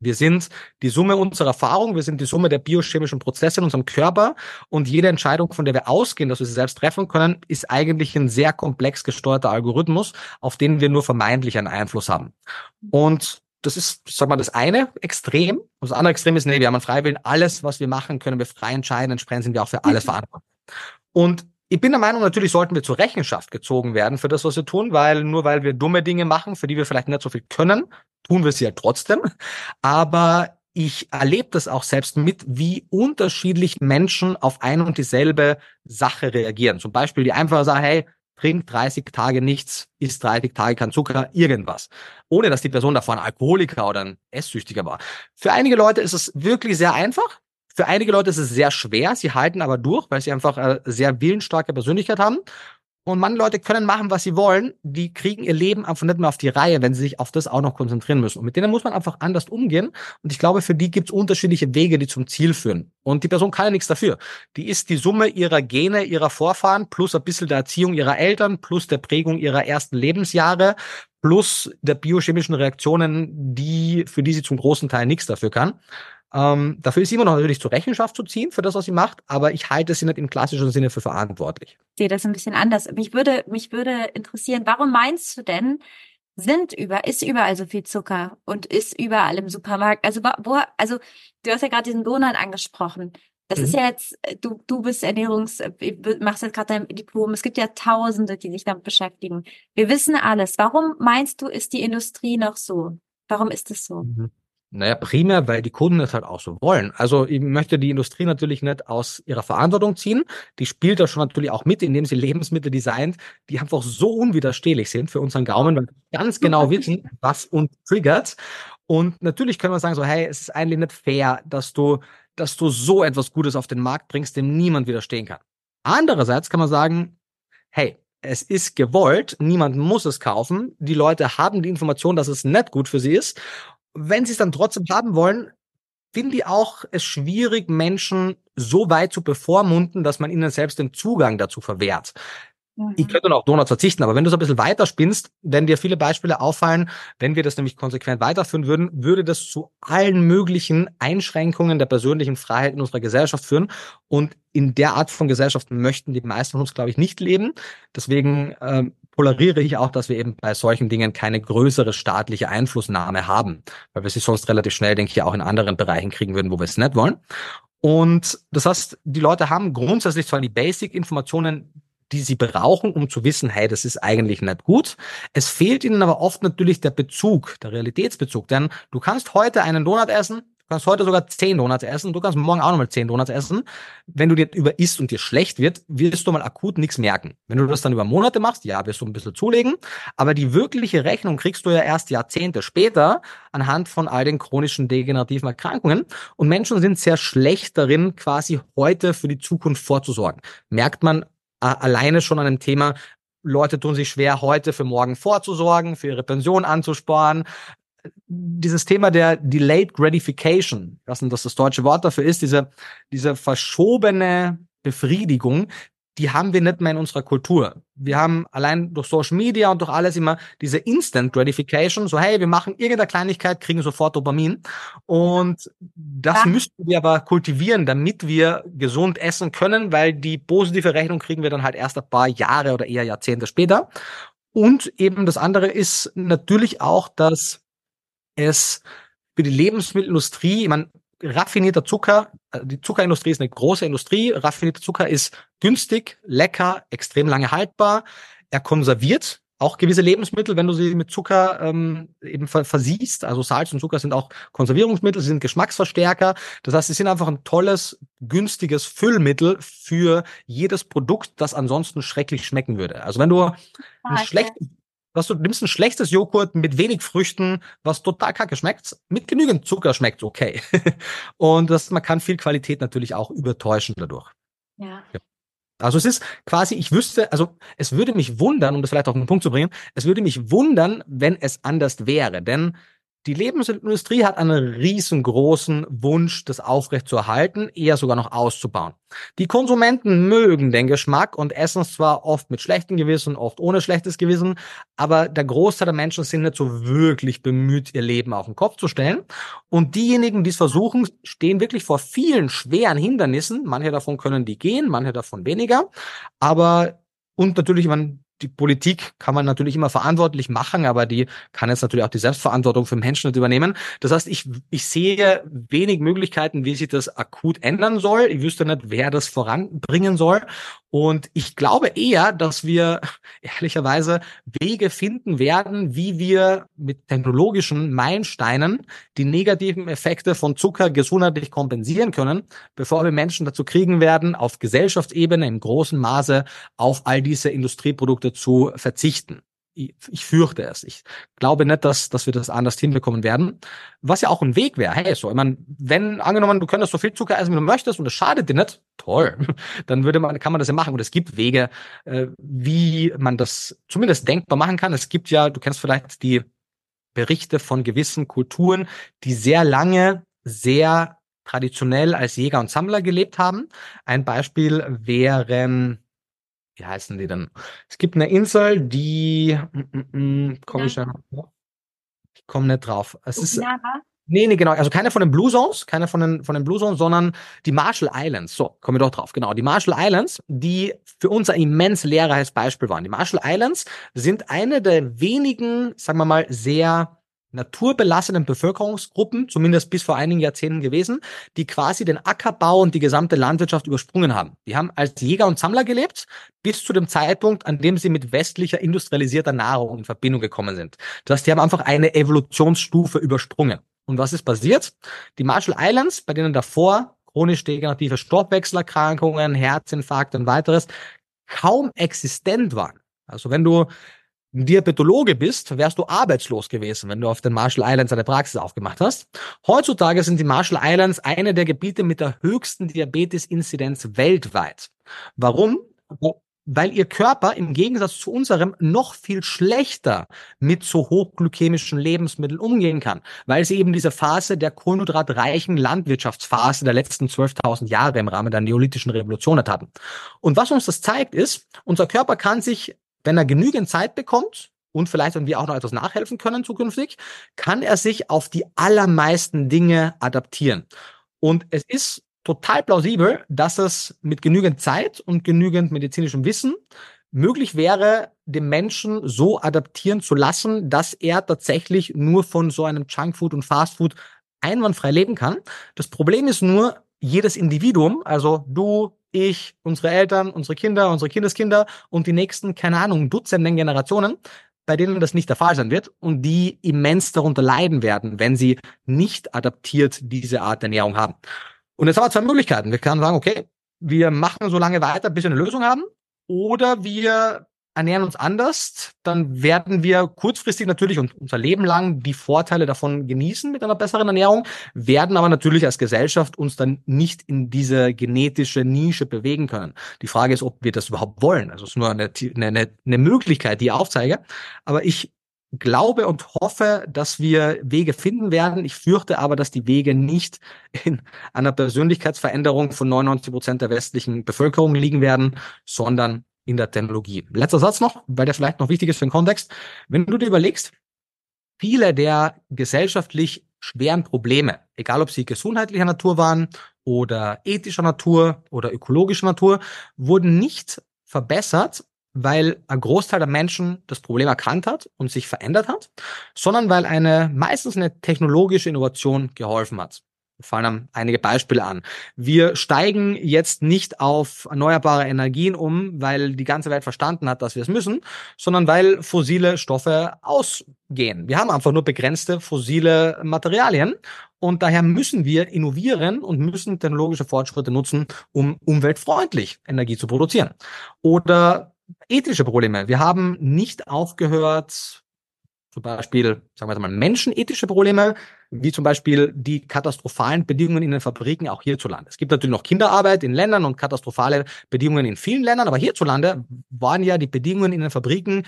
Speaker 2: wir sind die Summe unserer Erfahrung, wir sind die Summe der biochemischen Prozesse in unserem Körper und jede Entscheidung, von der wir ausgehen, dass wir sie selbst treffen können, ist eigentlich ein sehr komplex gesteuerter Algorithmus, auf den wir nur vermeintlich einen Einfluss haben. Und das ist, sag mal, das eine Extrem. Und das andere Extrem ist, nee, wir haben einen Freiwillen. Alles, was wir machen, können wir frei entscheiden. Entsprechend sind wir auch für alles verantwortlich. Und ich bin der Meinung, natürlich sollten wir zur Rechenschaft gezogen werden für das, was wir tun, weil nur weil wir dumme Dinge machen, für die wir vielleicht nicht so viel können, tun wir sie ja trotzdem. Aber ich erlebe das auch selbst mit, wie unterschiedlich Menschen auf ein und dieselbe Sache reagieren. Zum Beispiel die einfache sagen, hey, trink 30 Tage nichts, isst 30 Tage kein Zucker, irgendwas. Ohne dass die Person davor ein Alkoholiker oder ein Esssüchtiger war. Für einige Leute ist es wirklich sehr einfach. Für einige Leute ist es sehr schwer, sie halten aber durch, weil sie einfach eine äh, sehr willensstarke Persönlichkeit haben. Und manche Leute können machen, was sie wollen, die kriegen ihr Leben einfach nicht mehr auf die Reihe, wenn sie sich auf das auch noch konzentrieren müssen. Und mit denen muss man einfach anders umgehen. Und ich glaube, für die gibt es unterschiedliche Wege, die zum Ziel führen. Und die Person kann ja nichts dafür. Die ist die Summe ihrer Gene, ihrer Vorfahren, plus ein bisschen der Erziehung ihrer Eltern, plus der Prägung ihrer ersten Lebensjahre, plus der biochemischen Reaktionen, die, für die sie zum großen Teil nichts dafür kann. Ähm, dafür ist sie immer noch natürlich zur Rechenschaft zu ziehen für das, was sie macht, aber ich halte sie nicht im klassischen Sinne für verantwortlich.
Speaker 1: Ich sehe das ein bisschen anders. Mich würde, mich würde interessieren, warum meinst du denn, sind über, ist überall so viel Zucker und ist überall im Supermarkt? Also, wo, also, du hast ja gerade diesen Donut angesprochen. Das mhm. ist ja jetzt, du, du bist Ernährungs, machst jetzt gerade dein Diplom. Es gibt ja Tausende, die sich damit beschäftigen. Wir wissen alles. Warum meinst du, ist die Industrie noch so? Warum ist es so? Mhm.
Speaker 2: Naja, primär, weil die Kunden es halt auch so wollen. Also ich möchte die Industrie natürlich nicht aus ihrer Verantwortung ziehen. Die spielt da schon natürlich auch mit, indem sie Lebensmittel designt, die einfach so unwiderstehlich sind für unseren Gaumen, weil wir ganz genau wissen, was uns triggert. Und natürlich können wir sagen so, hey, es ist eigentlich nicht fair, dass du, dass du so etwas Gutes auf den Markt bringst, dem niemand widerstehen kann. Andererseits kann man sagen, hey, es ist gewollt, niemand muss es kaufen. Die Leute haben die Information, dass es nicht gut für sie ist wenn sie es dann trotzdem haben wollen, finde ich auch es schwierig, Menschen so weit zu bevormunden, dass man ihnen selbst den Zugang dazu verwehrt. Mhm. Ich könnte auch Donuts verzichten, aber wenn du es ein bisschen weiter spinnst, wenn dir viele Beispiele auffallen, wenn wir das nämlich konsequent weiterführen würden, würde das zu allen möglichen Einschränkungen der persönlichen Freiheit in unserer Gesellschaft führen. Und in der Art von Gesellschaft möchten die meisten von uns, glaube ich, nicht leben. Deswegen ähm, polariere ich auch, dass wir eben bei solchen Dingen keine größere staatliche Einflussnahme haben, weil wir sie sonst relativ schnell, denke ich, auch in anderen Bereichen kriegen würden, wo wir es nicht wollen. Und das heißt, die Leute haben grundsätzlich zwar die Basic-Informationen, die sie brauchen, um zu wissen, hey, das ist eigentlich nicht gut. Es fehlt ihnen aber oft natürlich der Bezug, der Realitätsbezug. Denn du kannst heute einen Donut essen, Du kannst heute sogar zehn Donuts essen. Du kannst morgen auch nochmal zehn Donuts essen. Wenn du dir über isst und dir schlecht wird, wirst du mal akut nichts merken. Wenn du das dann über Monate machst, ja, wirst du ein bisschen zulegen. Aber die wirkliche Rechnung kriegst du ja erst Jahrzehnte später anhand von all den chronischen degenerativen Erkrankungen. Und Menschen sind sehr schlecht darin, quasi heute für die Zukunft vorzusorgen. Merkt man alleine schon an dem Thema, Leute tun sich schwer, heute für morgen vorzusorgen, für ihre Pension anzusparen dieses Thema der Delayed Gratification, was denn das das deutsche Wort dafür ist, diese, diese verschobene Befriedigung, die haben wir nicht mehr in unserer Kultur. Wir haben allein durch Social Media und durch alles immer diese Instant Gratification, so hey, wir machen irgendeine Kleinigkeit, kriegen sofort Dopamin. Und das ja. müssten wir aber kultivieren, damit wir gesund essen können, weil die positive Rechnung kriegen wir dann halt erst ein paar Jahre oder eher Jahrzehnte später. Und eben das andere ist natürlich auch, dass es für die Lebensmittelindustrie, ich meine, raffinierter Zucker, äh, die Zuckerindustrie ist eine große Industrie, raffinierter Zucker ist günstig, lecker, extrem lange haltbar, er konserviert auch gewisse Lebensmittel, wenn du sie mit Zucker ähm, eben versiehst, also Salz und Zucker sind auch Konservierungsmittel, sie sind Geschmacksverstärker. Das heißt, sie sind einfach ein tolles, günstiges Füllmittel für jedes Produkt, das ansonsten schrecklich schmecken würde. Also wenn du ein schlechtes was du nimmst ein schlechtes Joghurt mit wenig Früchten, was total kacke schmeckt, mit genügend Zucker schmeckt okay. und das, man kann viel Qualität natürlich auch übertäuschen dadurch. Ja. ja. Also es ist quasi, ich wüsste, also es würde mich wundern, um das vielleicht auf den Punkt zu bringen, es würde mich wundern, wenn es anders wäre. Denn die Lebensmittelindustrie hat einen riesengroßen Wunsch, das aufrecht zu erhalten, eher sogar noch auszubauen. Die Konsumenten mögen den Geschmack und essen es zwar oft mit schlechtem Gewissen, oft ohne schlechtes Gewissen, aber der Großteil der Menschen sind nicht so wirklich bemüht, ihr Leben auf den Kopf zu stellen. Und diejenigen, die es versuchen, stehen wirklich vor vielen schweren Hindernissen. Manche davon können die gehen, manche davon weniger. Aber und natürlich, man die Politik kann man natürlich immer verantwortlich machen, aber die kann jetzt natürlich auch die Selbstverantwortung für Menschen nicht übernehmen. Das heißt, ich, ich sehe wenig Möglichkeiten, wie sich das akut ändern soll. Ich wüsste nicht, wer das voranbringen soll. Und ich glaube eher, dass wir ehrlicherweise Wege finden werden, wie wir mit technologischen Meilensteinen die negativen Effekte von Zucker gesundheitlich kompensieren können, bevor wir Menschen dazu kriegen werden, auf Gesellschaftsebene im großen Maße auf all diese Industrieprodukte zu verzichten ich, ich fürchte es. Ich glaube nicht, dass, dass wir das anders hinbekommen werden. Was ja auch ein Weg wäre. Hey, so, ich meine, wenn angenommen, du könntest so viel Zucker essen, wie du möchtest und es schadet dir nicht, toll, dann würde man, kann man das ja machen. Und es gibt Wege, äh, wie man das zumindest denkbar machen kann. Es gibt ja, du kennst vielleicht die Berichte von gewissen Kulturen, die sehr lange, sehr traditionell als Jäger und Sammler gelebt haben. Ein Beispiel wären wie heißen die denn? Es gibt eine Insel, die mm, mm, mm komme ich ich komme nicht drauf. Es ist Nee, nee, genau. Also keine von den Blue Zones, keine von den, von den Blue Zones, sondern die Marshall Islands. So, kommen wir doch drauf. Genau. Die Marshall Islands, die für uns ein immens lehrreiches Beispiel waren. Die Marshall Islands sind eine der wenigen, sagen wir mal, sehr naturbelassenen Bevölkerungsgruppen, zumindest bis vor einigen Jahrzehnten gewesen, die quasi den Ackerbau und die gesamte Landwirtschaft übersprungen haben. Die haben als Jäger und Sammler gelebt, bis zu dem Zeitpunkt, an dem sie mit westlicher industrialisierter Nahrung in Verbindung gekommen sind. Das heißt, die haben einfach eine Evolutionsstufe übersprungen. Und was ist passiert? Die Marshall Islands, bei denen davor chronisch degenerative Stoffwechselerkrankungen, Herzinfarkt und weiteres kaum existent waren. Also wenn du Diabetologe bist, wärst du arbeitslos gewesen, wenn du auf den Marshall Islands eine Praxis aufgemacht hast. Heutzutage sind die Marshall Islands eine der Gebiete mit der höchsten Diabetes-Inzidenz weltweit. Warum? Weil ihr Körper im Gegensatz zu unserem noch viel schlechter mit so hochglykämischen Lebensmitteln umgehen kann, weil sie eben diese Phase der kohlenhydratreichen Landwirtschaftsphase der letzten 12.000 Jahre im Rahmen der neolithischen Revolution hatten. Und was uns das zeigt, ist, unser Körper kann sich wenn er genügend Zeit bekommt und vielleicht, wenn wir auch noch etwas nachhelfen können zukünftig, kann er sich auf die allermeisten Dinge adaptieren. Und es ist total plausibel, dass es mit genügend Zeit und genügend medizinischem Wissen möglich wäre, dem Menschen so adaptieren zu lassen, dass er tatsächlich nur von so einem Junkfood und Fastfood einwandfrei leben kann. Das Problem ist nur, jedes Individuum, also du, ich, unsere Eltern, unsere Kinder, unsere Kindeskinder und die nächsten, keine Ahnung, Dutzenden Generationen, bei denen das nicht der Fall sein wird und die immens darunter leiden werden, wenn sie nicht adaptiert diese Art Ernährung haben. Und jetzt haben wir zwei Möglichkeiten. Wir können sagen, okay, wir machen so lange weiter, bis wir eine Lösung haben, oder wir ernähren uns anders, dann werden wir kurzfristig natürlich und unser Leben lang die Vorteile davon genießen mit einer besseren Ernährung, werden aber natürlich als Gesellschaft uns dann nicht in diese genetische Nische bewegen können. Die Frage ist, ob wir das überhaupt wollen. Also es ist nur eine, eine, eine Möglichkeit, die ich aufzeige. Aber ich glaube und hoffe, dass wir Wege finden werden. Ich fürchte aber, dass die Wege nicht in einer Persönlichkeitsveränderung von 99 Prozent der westlichen Bevölkerung liegen werden, sondern in der Technologie. Letzter Satz noch, weil der vielleicht noch wichtig ist für den Kontext. Wenn du dir überlegst, viele der gesellschaftlich schweren Probleme, egal ob sie gesundheitlicher Natur waren oder ethischer Natur oder ökologischer Natur, wurden nicht verbessert, weil ein Großteil der Menschen das Problem erkannt hat und sich verändert hat, sondern weil eine meistens eine technologische Innovation geholfen hat fallen einige Beispiele an. Wir steigen jetzt nicht auf erneuerbare Energien um, weil die ganze Welt verstanden hat, dass wir es müssen, sondern weil fossile Stoffe ausgehen. Wir haben einfach nur begrenzte fossile Materialien und daher müssen wir innovieren und müssen technologische Fortschritte nutzen, um umweltfreundlich Energie zu produzieren. Oder ethische Probleme. Wir haben nicht aufgehört, zum Beispiel, sagen wir mal, menschenethische Probleme, wie zum Beispiel die katastrophalen Bedingungen in den Fabriken auch hierzulande. Es gibt natürlich noch Kinderarbeit in Ländern und katastrophale Bedingungen in vielen Ländern, aber hierzulande waren ja die Bedingungen in den Fabriken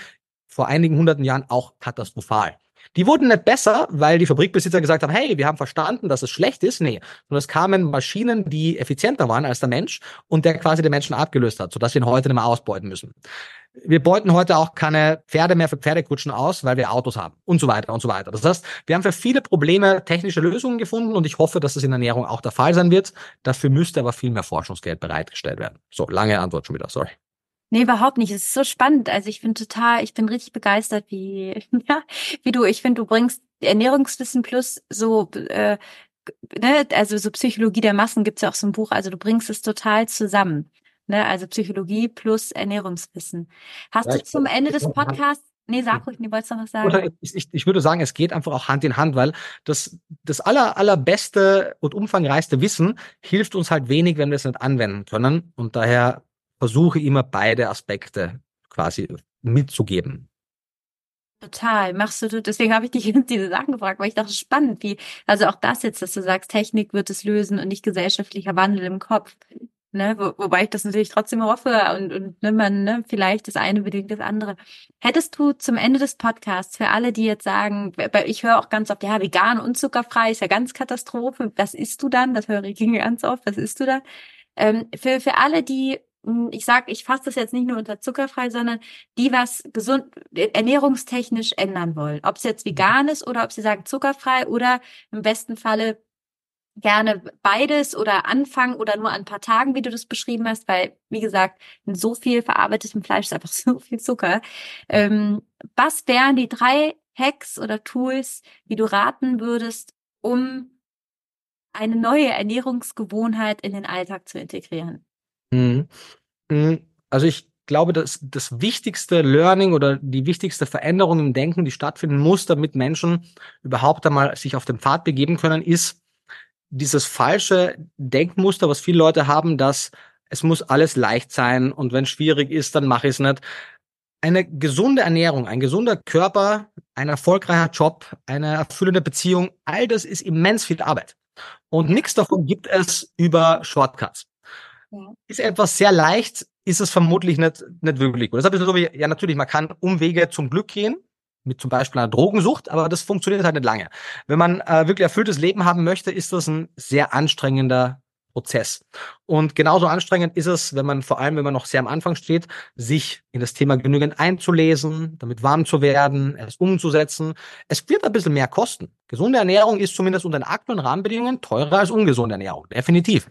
Speaker 2: vor einigen hunderten Jahren auch katastrophal. Die wurden nicht besser, weil die Fabrikbesitzer gesagt haben, hey, wir haben verstanden, dass es schlecht ist. Nee, sondern es kamen Maschinen, die effizienter waren als der Mensch und der quasi den Menschen abgelöst hat, sodass wir ihn heute nicht mehr ausbeuten müssen. Wir beuten heute auch keine Pferde mehr für Pferdekutschen aus, weil wir Autos haben und so weiter und so weiter. Das heißt, wir haben für viele Probleme technische Lösungen gefunden und ich hoffe, dass es in Ernährung auch der Fall sein wird. Dafür müsste aber viel mehr Forschungsgeld bereitgestellt werden. So, lange Antwort schon wieder, sorry.
Speaker 1: Nee, überhaupt nicht. Es ist so spannend. Also ich bin total, ich bin richtig begeistert, wie, ja, wie du, ich finde, du bringst Ernährungswissen plus so, äh, ne, also so Psychologie der Massen gibt's ja auch so ein Buch, also du bringst es total zusammen. Ne, also Psychologie plus Ernährungswissen. Hast ja, du zum Ende des Podcasts Nee, sag ruhig, du wolltest noch was sagen.
Speaker 2: Ich, ich, ich, würde sagen, es geht einfach auch Hand in Hand, weil das, das aller, allerbeste und umfangreichste Wissen hilft uns halt wenig, wenn wir es nicht anwenden können. Und daher versuche immer beide Aspekte quasi mitzugeben.
Speaker 1: Total. Machst du, deswegen habe ich dich diese Sachen gefragt, weil ich dachte, spannend, wie, also auch das jetzt, dass du sagst, Technik wird es lösen und nicht gesellschaftlicher Wandel im Kopf. Ne, wo, wobei ich das natürlich trotzdem hoffe und, und ne, man, ne, vielleicht das eine bedingt das andere. Hättest du zum Ende des Podcasts für alle, die jetzt sagen, ich höre auch ganz oft, ja, vegan und zuckerfrei ist ja ganz Katastrophe. Was isst du dann? Das höre ich ganz oft. Was isst du dann? Ähm, für, für alle, die ich sag, ich fasse das jetzt nicht nur unter zuckerfrei, sondern die was gesund ernährungstechnisch ändern wollen. Ob es jetzt vegan ist oder ob sie sagen zuckerfrei oder im besten Falle gerne beides oder anfangen oder nur ein paar Tagen, wie du das beschrieben hast, weil, wie gesagt, in so viel verarbeitetem Fleisch ist einfach so viel Zucker. Ähm, was wären die drei Hacks oder Tools, wie du raten würdest, um eine neue Ernährungsgewohnheit in den Alltag zu integrieren?
Speaker 2: Mhm. Mhm. Also ich glaube, dass das wichtigste Learning oder die wichtigste Veränderung im Denken, die stattfinden muss, damit Menschen überhaupt einmal sich auf den Pfad begeben können, ist dieses falsche Denkmuster, was viele Leute haben, dass es muss alles leicht sein und wenn schwierig ist, dann mache ich es nicht. Eine gesunde Ernährung, ein gesunder Körper, ein erfolgreicher Job, eine erfüllende Beziehung, all das ist immens viel Arbeit. Und nichts davon gibt es über Shortcuts. Ja. Ist etwas sehr leicht, ist es vermutlich nicht, nicht wirklich gut. Das ist ein bisschen so wie, ja natürlich, man kann Umwege zum Glück gehen, mit zum Beispiel einer Drogensucht, aber das funktioniert halt nicht lange. Wenn man äh, wirklich erfülltes Leben haben möchte, ist das ein sehr anstrengender Prozess. Und genauso anstrengend ist es, wenn man vor allem, wenn man noch sehr am Anfang steht, sich in das Thema genügend einzulesen, damit warm zu werden, es umzusetzen. Es wird ein bisschen mehr kosten. Gesunde Ernährung ist zumindest unter den aktuellen Rahmenbedingungen teurer als ungesunde Ernährung. Definitiv.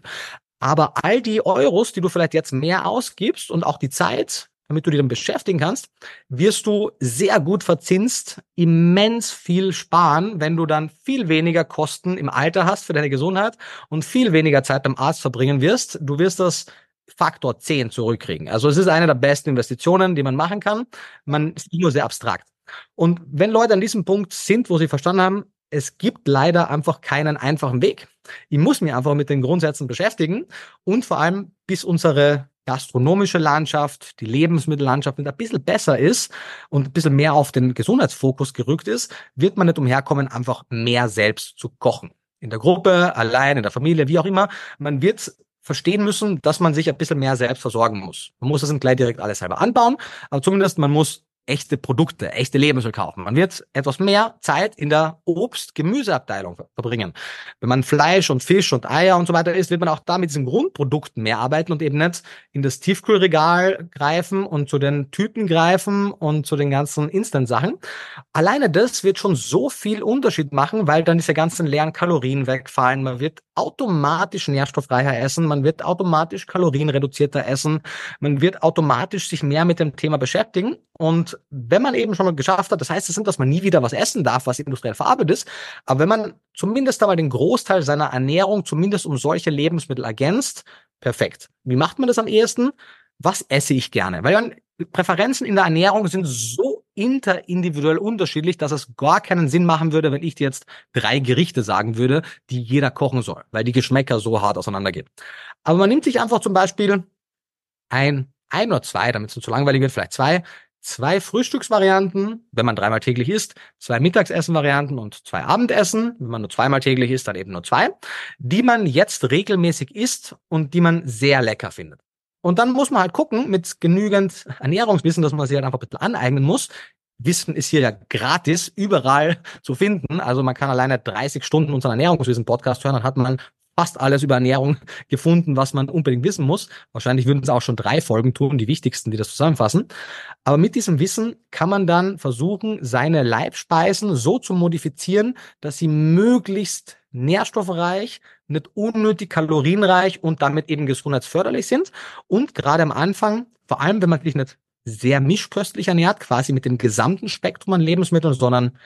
Speaker 2: Aber all die Euros, die du vielleicht jetzt mehr ausgibst und auch die Zeit, damit du dich dann beschäftigen kannst, wirst du sehr gut verzinst, immens viel sparen, wenn du dann viel weniger Kosten im Alter hast für deine Gesundheit und viel weniger Zeit beim Arzt verbringen wirst. Du wirst das Faktor 10 zurückkriegen. Also es ist eine der besten Investitionen, die man machen kann. Man ist nur sehr abstrakt. Und wenn Leute an diesem Punkt sind, wo sie verstanden haben, es gibt leider einfach keinen einfachen Weg. Ich muss mich einfach mit den Grundsätzen beschäftigen und vor allem, bis unsere gastronomische Landschaft, die Lebensmittellandschaft ein bisschen besser ist und ein bisschen mehr auf den Gesundheitsfokus gerückt ist, wird man nicht umherkommen, einfach mehr selbst zu kochen. In der Gruppe, allein, in der Familie, wie auch immer. Man wird verstehen müssen, dass man sich ein bisschen mehr selbst versorgen muss. Man muss das nicht gleich direkt alles selber anbauen, aber zumindest man muss echte Produkte, echte Lebensmittel kaufen. Man wird etwas mehr Zeit in der Obst-Gemüseabteilung verbringen. Wenn man Fleisch und Fisch und Eier und so weiter isst, wird man auch da mit diesen Grundprodukten mehr arbeiten und eben nicht in das Tiefkühlregal greifen und zu den Tüten greifen und zu den ganzen Instant-Sachen. Alleine das wird schon so viel Unterschied machen, weil dann diese ganzen leeren Kalorien wegfallen. Man wird automatisch nährstoffreicher essen, man wird automatisch kalorienreduzierter essen, man wird automatisch sich mehr mit dem Thema beschäftigen und wenn man eben schon mal geschafft hat, das heißt es nicht, dass man nie wieder was essen darf, was industriell verarbeitet ist, aber wenn man zumindest einmal den Großteil seiner Ernährung zumindest um solche Lebensmittel ergänzt, perfekt. Wie macht man das am ehesten? Was esse ich gerne? Weil Präferenzen in der Ernährung sind so interindividuell unterschiedlich, dass es gar keinen Sinn machen würde, wenn ich dir jetzt drei Gerichte sagen würde, die jeder kochen soll, weil die Geschmäcker so hart auseinandergehen. Aber man nimmt sich einfach zum Beispiel ein, ein oder zwei, damit es nicht zu langweilig wird, vielleicht zwei zwei Frühstücksvarianten, wenn man dreimal täglich isst, zwei Mittagsessenvarianten und zwei Abendessen, wenn man nur zweimal täglich isst, dann eben nur zwei, die man jetzt regelmäßig isst und die man sehr lecker findet. Und dann muss man halt gucken, mit genügend Ernährungswissen, dass man sich halt einfach ein bisschen aneignen muss. Wissen ist hier ja gratis überall zu finden. Also man kann alleine 30 Stunden unseren Ernährungswissen-Podcast hören, dann hat man fast alles über Ernährung gefunden, was man unbedingt wissen muss. Wahrscheinlich würden es auch schon drei Folgen tun, die wichtigsten, die das zusammenfassen. Aber mit diesem Wissen kann man dann versuchen, seine Leibspeisen so zu modifizieren, dass sie möglichst nährstoffreich, nicht unnötig kalorienreich und damit eben gesundheitsförderlich sind. Und gerade am Anfang, vor allem wenn man sich nicht sehr mischköstlich ernährt, quasi mit dem gesamten Spektrum an Lebensmitteln, sondern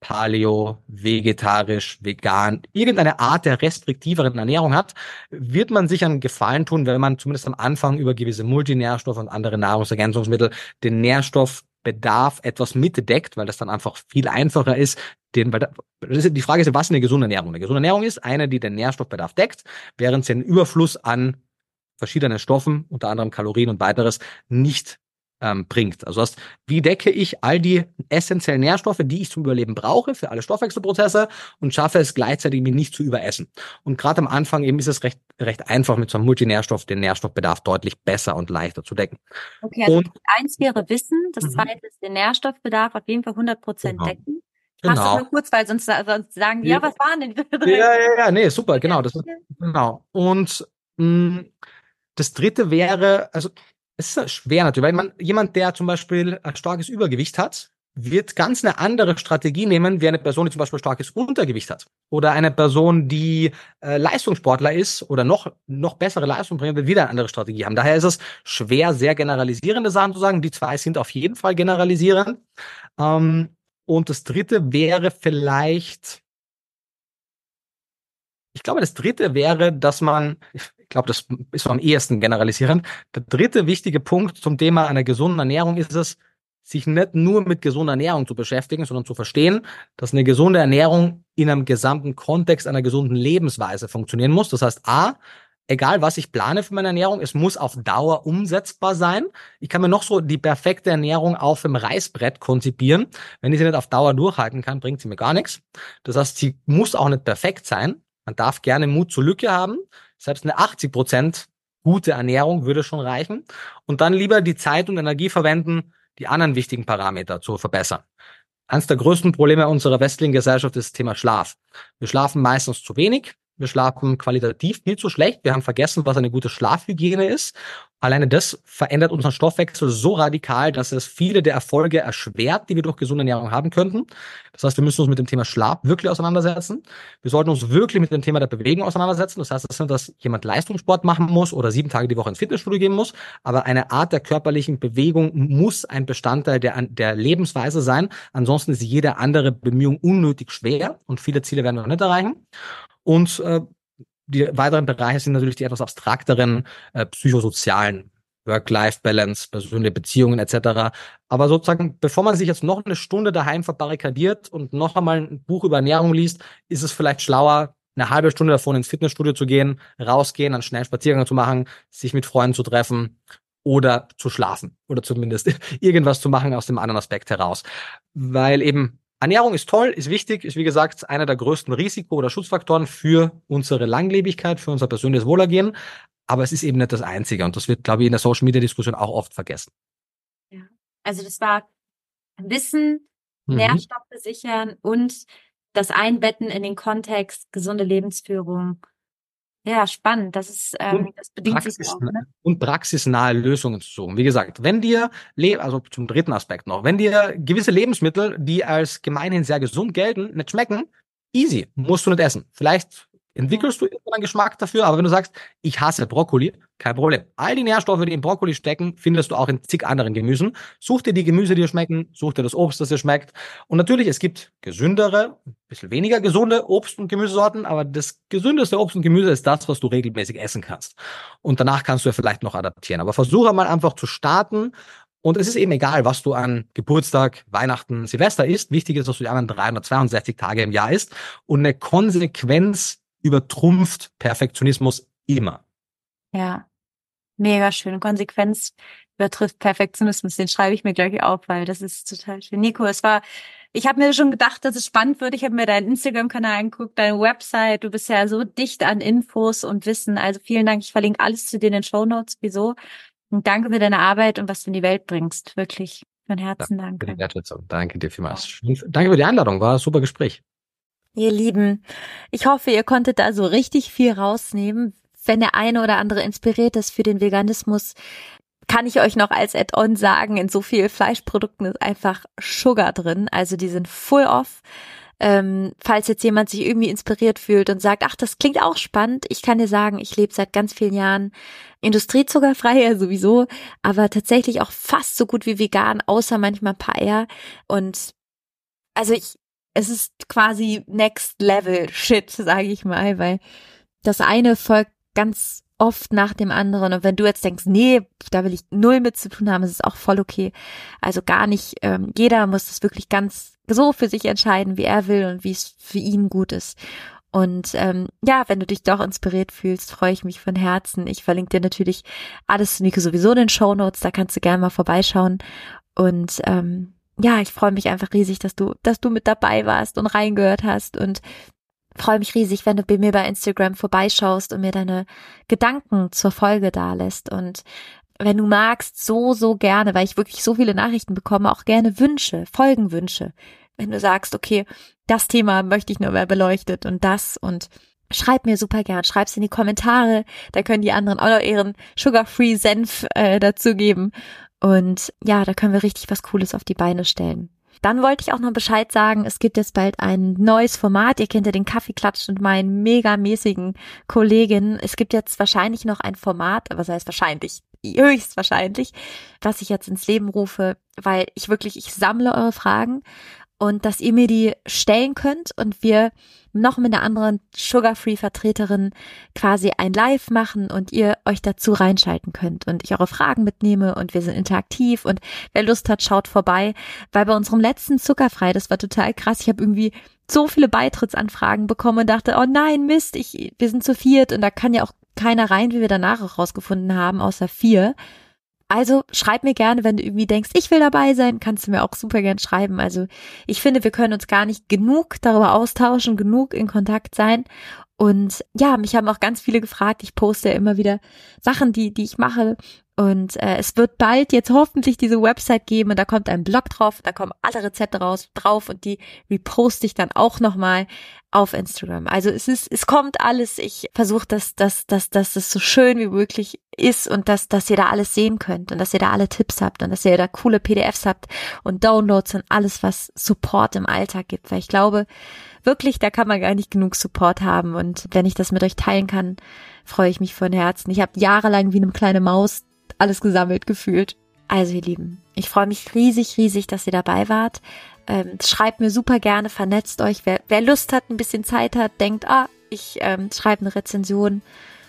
Speaker 2: Paleo, vegetarisch, vegan, irgendeine Art der restriktiveren Ernährung hat, wird man sich einen Gefallen tun, wenn man zumindest am Anfang über gewisse Multinährstoffe und andere Nahrungsergänzungsmittel den Nährstoffbedarf etwas mitdeckt, weil das dann einfach viel einfacher ist. Den, weil da, die Frage ist, was ist eine gesunde Ernährung? Eine gesunde Ernährung ist eine, die den Nährstoffbedarf deckt, während sie einen Überfluss an verschiedenen Stoffen, unter anderem Kalorien und weiteres, nicht ähm, bringt. Also hast, wie decke ich all die essentiellen Nährstoffe, die ich zum Überleben brauche für alle Stoffwechselprozesse und schaffe es gleichzeitig mir nicht zu überessen. Und gerade am Anfang eben ist es recht, recht einfach mit so einem Multinährstoff den Nährstoffbedarf deutlich besser und leichter zu decken.
Speaker 1: Okay, also und, eins wäre Wissen, das mhm. zweite ist den Nährstoffbedarf auf jeden Fall 100 Prozent genau. decken. Genau. Hast du nur kurz, weil sonst, sonst sagen die, ja, was waren denn die?
Speaker 2: Ja, ja, ja, nee, super, genau. Das, genau. Und mh, mm, das dritte wäre, also es ist schwer natürlich, weil man, jemand, der zum Beispiel ein starkes Übergewicht hat, wird ganz eine andere Strategie nehmen, wie eine Person, die zum Beispiel starkes Untergewicht hat. Oder eine Person, die äh, Leistungssportler ist oder noch, noch bessere Leistung bringt, wird wieder eine andere Strategie haben. Daher ist es schwer, sehr generalisierende Sachen zu sagen. Die zwei sind auf jeden Fall generalisierend. Ähm, und das dritte wäre vielleicht, ich glaube, das dritte wäre, dass man, ich glaube, das ist am ehesten generalisierend. Der dritte wichtige Punkt zum Thema einer gesunden Ernährung ist es, sich nicht nur mit gesunder Ernährung zu beschäftigen, sondern zu verstehen, dass eine gesunde Ernährung in einem gesamten Kontext einer gesunden Lebensweise funktionieren muss. Das heißt, A, egal was ich plane für meine Ernährung, es muss auf Dauer umsetzbar sein. Ich kann mir noch so die perfekte Ernährung auf dem Reißbrett konzipieren. Wenn ich sie nicht auf Dauer durchhalten kann, bringt sie mir gar nichts. Das heißt, sie muss auch nicht perfekt sein. Man darf gerne Mut zur Lücke haben. Selbst eine 80 Prozent gute Ernährung würde schon reichen. Und dann lieber die Zeit und Energie verwenden, die anderen wichtigen Parameter zu verbessern. Eines der größten Probleme unserer westlichen Gesellschaft ist das Thema Schlaf. Wir schlafen meistens zu wenig. Wir schlafen qualitativ viel zu schlecht. Wir haben vergessen, was eine gute Schlafhygiene ist. Alleine das verändert unseren Stoffwechsel so radikal, dass es viele der Erfolge erschwert, die wir durch gesunde Ernährung haben könnten. Das heißt, wir müssen uns mit dem Thema Schlaf wirklich auseinandersetzen. Wir sollten uns wirklich mit dem Thema der Bewegung auseinandersetzen. Das heißt, das nicht, dass jemand Leistungssport machen muss oder sieben Tage die Woche ins Fitnessstudio gehen muss, aber eine Art der körperlichen Bewegung muss ein Bestandteil der, der Lebensweise sein. Ansonsten ist jede andere Bemühung unnötig schwer und viele Ziele werden wir nicht erreichen. Und äh, die weiteren Bereiche sind natürlich die etwas abstrakteren äh, psychosozialen Work-Life-Balance, persönliche Beziehungen etc. Aber sozusagen, bevor man sich jetzt noch eine Stunde daheim verbarrikadiert und noch einmal ein Buch über Ernährung liest, ist es vielleicht schlauer, eine halbe Stunde davon ins Fitnessstudio zu gehen, rausgehen, einen schnellen Spaziergang zu machen, sich mit Freunden zu treffen oder zu schlafen oder zumindest irgendwas zu machen aus dem anderen Aspekt heraus. Weil eben Ernährung ist toll, ist wichtig, ist wie gesagt einer der größten Risiko- oder Schutzfaktoren für unsere Langlebigkeit, für unser persönliches Wohlergehen. Aber es ist eben nicht das Einzige und das wird, glaube ich, in der Social Media Diskussion auch oft vergessen.
Speaker 1: Ja, also das war Wissen, mhm. Nährstoffe sichern und das Einbetten in den Kontext gesunde Lebensführung ja, spannend. Das ist, ähm, das bedingt Praxis, sich auch. Ne?
Speaker 2: Und praxisnahe Lösungen zu suchen. Wie gesagt, wenn dir, also zum dritten Aspekt noch, wenn dir gewisse Lebensmittel, die als gemeinhin sehr gesund gelten, nicht schmecken, easy, musst du nicht essen. Vielleicht entwickelst du irgendwann einen Geschmack dafür, aber wenn du sagst, ich hasse Brokkoli, kein Problem. All die Nährstoffe, die im Brokkoli stecken, findest du auch in zig anderen Gemüsen. Such dir die Gemüse, die dir schmecken, such dir das Obst, das dir schmeckt. Und natürlich, es gibt gesündere, ein bisschen weniger gesunde Obst- und Gemüsesorten, aber das gesündeste Obst und Gemüse ist das, was du regelmäßig essen kannst. Und danach kannst du ja vielleicht noch adaptieren. Aber versuche mal einfach zu starten und es ist eben egal, was du an Geburtstag, Weihnachten, Silvester isst. Wichtig ist, dass du die anderen 362 Tage im Jahr isst. Und eine Konsequenz übertrumpft Perfektionismus immer.
Speaker 1: Ja, mega schön. Konsequenz übertrifft Perfektionismus. Den schreibe ich mir gleich auf, weil das ist total schön. Nico, es war, ich habe mir schon gedacht, dass es spannend wird. Ich habe mir deinen Instagram-Kanal angeguckt, deine Website. Du bist ja so dicht an Infos und Wissen. Also vielen Dank. Ich verlinke alles zu dir in den Show Notes. Wieso? Und danke für deine Arbeit und was du in die Welt bringst. Wirklich. Von Herzen ja, danke.
Speaker 2: Danke dir vielmals. Danke für die Einladung. War ein super Gespräch.
Speaker 1: Ihr Lieben, ich hoffe, ihr konntet da so richtig viel rausnehmen. Wenn der eine oder andere inspiriert ist für den Veganismus, kann ich euch noch als Add-on sagen, in so viel Fleischprodukten ist einfach Sugar drin. Also die sind full off. Ähm, falls jetzt jemand sich irgendwie inspiriert fühlt und sagt, ach, das klingt auch spannend, ich kann dir sagen, ich lebe seit ganz vielen Jahren industriezuckerfrei, ja sowieso, aber tatsächlich auch fast so gut wie vegan, außer manchmal ein paar Eier. Und also ich, es ist quasi Next Level Shit, sage ich mal, weil das eine folgt ganz oft nach dem anderen. Und wenn du jetzt denkst, nee, da will ich null mit zu tun haben, ist es auch voll okay. Also gar nicht, ähm, jeder muss das wirklich ganz so für sich entscheiden, wie er will und wie es für ihn gut ist. Und ähm, ja, wenn du dich doch inspiriert fühlst, freue ich mich von Herzen. Ich verlinke dir natürlich alles zu Nico sowieso in den Show Notes, da kannst du gerne mal vorbeischauen. Und ähm, ja, ich freue mich einfach riesig, dass du, dass du mit dabei warst und reingehört hast und freue mich riesig, wenn du bei mir bei Instagram vorbeischaust und mir deine Gedanken zur Folge da lässt und wenn du magst, so, so gerne, weil ich wirklich so viele Nachrichten bekomme, auch gerne Wünsche, Folgenwünsche. Wenn du sagst, okay, das Thema möchte ich nur mehr beleuchtet und das und schreib mir super gern, schreib's in die Kommentare, da können die anderen auch noch ihren Sugar-Free Senf äh, dazugeben und ja, da können wir richtig was Cooles auf die Beine stellen. Dann wollte ich auch noch Bescheid sagen, es gibt jetzt bald ein neues Format. Ihr kennt ja den Kaffeeklatsch und meinen megamäßigen Kollegin. Es gibt jetzt wahrscheinlich noch ein Format, aber sei es wahrscheinlich, höchstwahrscheinlich, was ich jetzt ins Leben rufe, weil ich wirklich, ich sammle eure Fragen und dass ihr mir die stellen könnt und wir noch mit einer anderen Sugar-Free-Vertreterin quasi ein Live machen und ihr euch dazu reinschalten könnt und ich eure Fragen mitnehme und wir sind interaktiv und wer Lust hat, schaut vorbei, weil bei unserem letzten Zuckerfrei, das war total krass, ich habe irgendwie so viele Beitrittsanfragen bekommen und dachte, oh nein, Mist, ich, wir sind zu viert und da kann ja auch keiner rein, wie wir danach auch rausgefunden haben, außer vier. Also schreib mir gerne, wenn du irgendwie denkst, ich will dabei sein, kannst du mir auch super gern schreiben. Also ich finde, wir können uns gar nicht genug darüber austauschen, genug in Kontakt sein. Und ja, mich haben auch ganz viele gefragt. Ich poste ja immer wieder Sachen, die, die ich mache Und äh, es wird bald jetzt hoffentlich diese Website geben und da kommt ein Blog drauf, da kommen alle Rezepte raus drauf und die reposte ich dann auch nochmal auf Instagram. Also es ist, es kommt alles. Ich versuche, dass, dass, dass, dass es so schön wie möglich ist und dass, dass ihr da alles sehen könnt und dass ihr da alle Tipps habt und dass ihr da coole PDFs habt und Downloads und alles, was Support im Alltag gibt. Weil ich glaube, wirklich, da kann man gar nicht genug Support haben. Und wenn ich das mit euch teilen kann, freue ich mich von Herzen. Ich habe jahrelang wie eine kleine Maus alles gesammelt gefühlt. Also ihr Lieben, ich freue mich riesig, riesig, dass ihr dabei wart. Ähm, schreibt mir super gerne, vernetzt euch. Wer, wer Lust hat, ein bisschen Zeit hat, denkt, ah, ich ähm, schreibe eine Rezension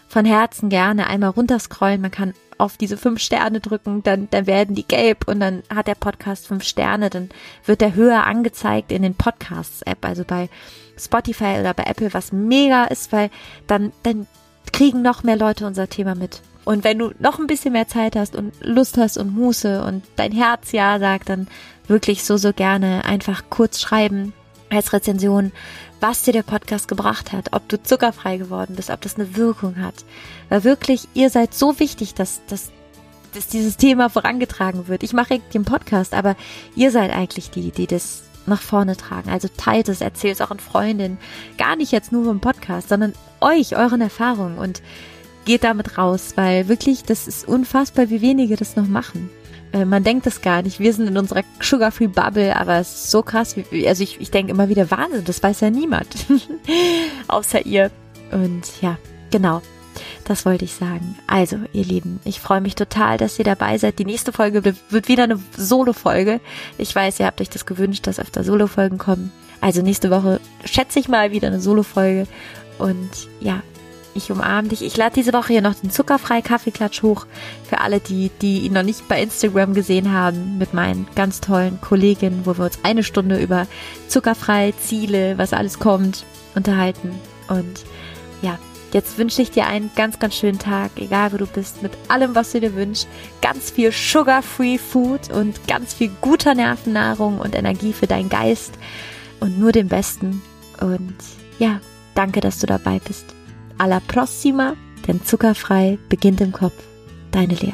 Speaker 1: von Herzen gerne einmal runterscrollen. Man kann auf diese fünf Sterne drücken, dann, dann werden die gelb und dann hat der Podcast fünf Sterne, dann wird der höher angezeigt in den Podcasts-App, also bei Spotify oder bei Apple, was mega ist, weil dann, dann kriegen noch mehr Leute unser Thema mit. Und wenn du noch ein bisschen mehr Zeit hast und Lust hast und Muße und dein Herz ja sagt, dann wirklich so, so gerne einfach kurz schreiben als Rezension, was dir der Podcast gebracht hat, ob du zuckerfrei geworden bist, ob das eine Wirkung hat. Weil wirklich, ihr seid so wichtig, dass, dass, dass dieses Thema vorangetragen wird. Ich mache den Podcast, aber ihr seid eigentlich die, die das nach vorne tragen. Also teilt es, erzählt es auch an Freundinnen. Gar nicht jetzt nur vom Podcast, sondern euch, euren Erfahrungen und geht damit raus, weil wirklich, das ist unfassbar, wie wenige das noch machen. Äh, man denkt das gar nicht. Wir sind in unserer Sugar-Free Bubble, aber es ist so krass. Also ich, ich denke immer wieder, Wahnsinn, das weiß ja niemand. Außer ihr. Und ja, genau. Das wollte ich sagen. Also, ihr Lieben, ich freue mich total, dass ihr dabei seid. Die nächste Folge wird wieder eine Solo-Folge. Ich weiß, ihr habt euch das gewünscht, dass öfter Solo-Folgen kommen. Also nächste Woche schätze ich mal wieder eine Solo-Folge. Und ja, ich umarme dich. Ich lade diese Woche hier noch den zuckerfrei Kaffeeklatsch hoch für alle, die, die ihn noch nicht bei Instagram gesehen haben, mit meinen ganz tollen Kolleginnen, wo wir uns eine Stunde über zuckerfrei, Ziele, was alles kommt, unterhalten. Und ja, jetzt wünsche ich dir einen ganz, ganz schönen Tag, egal wo du bist, mit allem, was du dir wünschst. Ganz viel Sugar-Free Food und ganz viel guter Nervennahrung und Energie für deinen Geist und nur den Besten. Und ja, danke, dass du dabei bist. Alla prossima, denn zuckerfrei beginnt im Kopf. Deine Lea.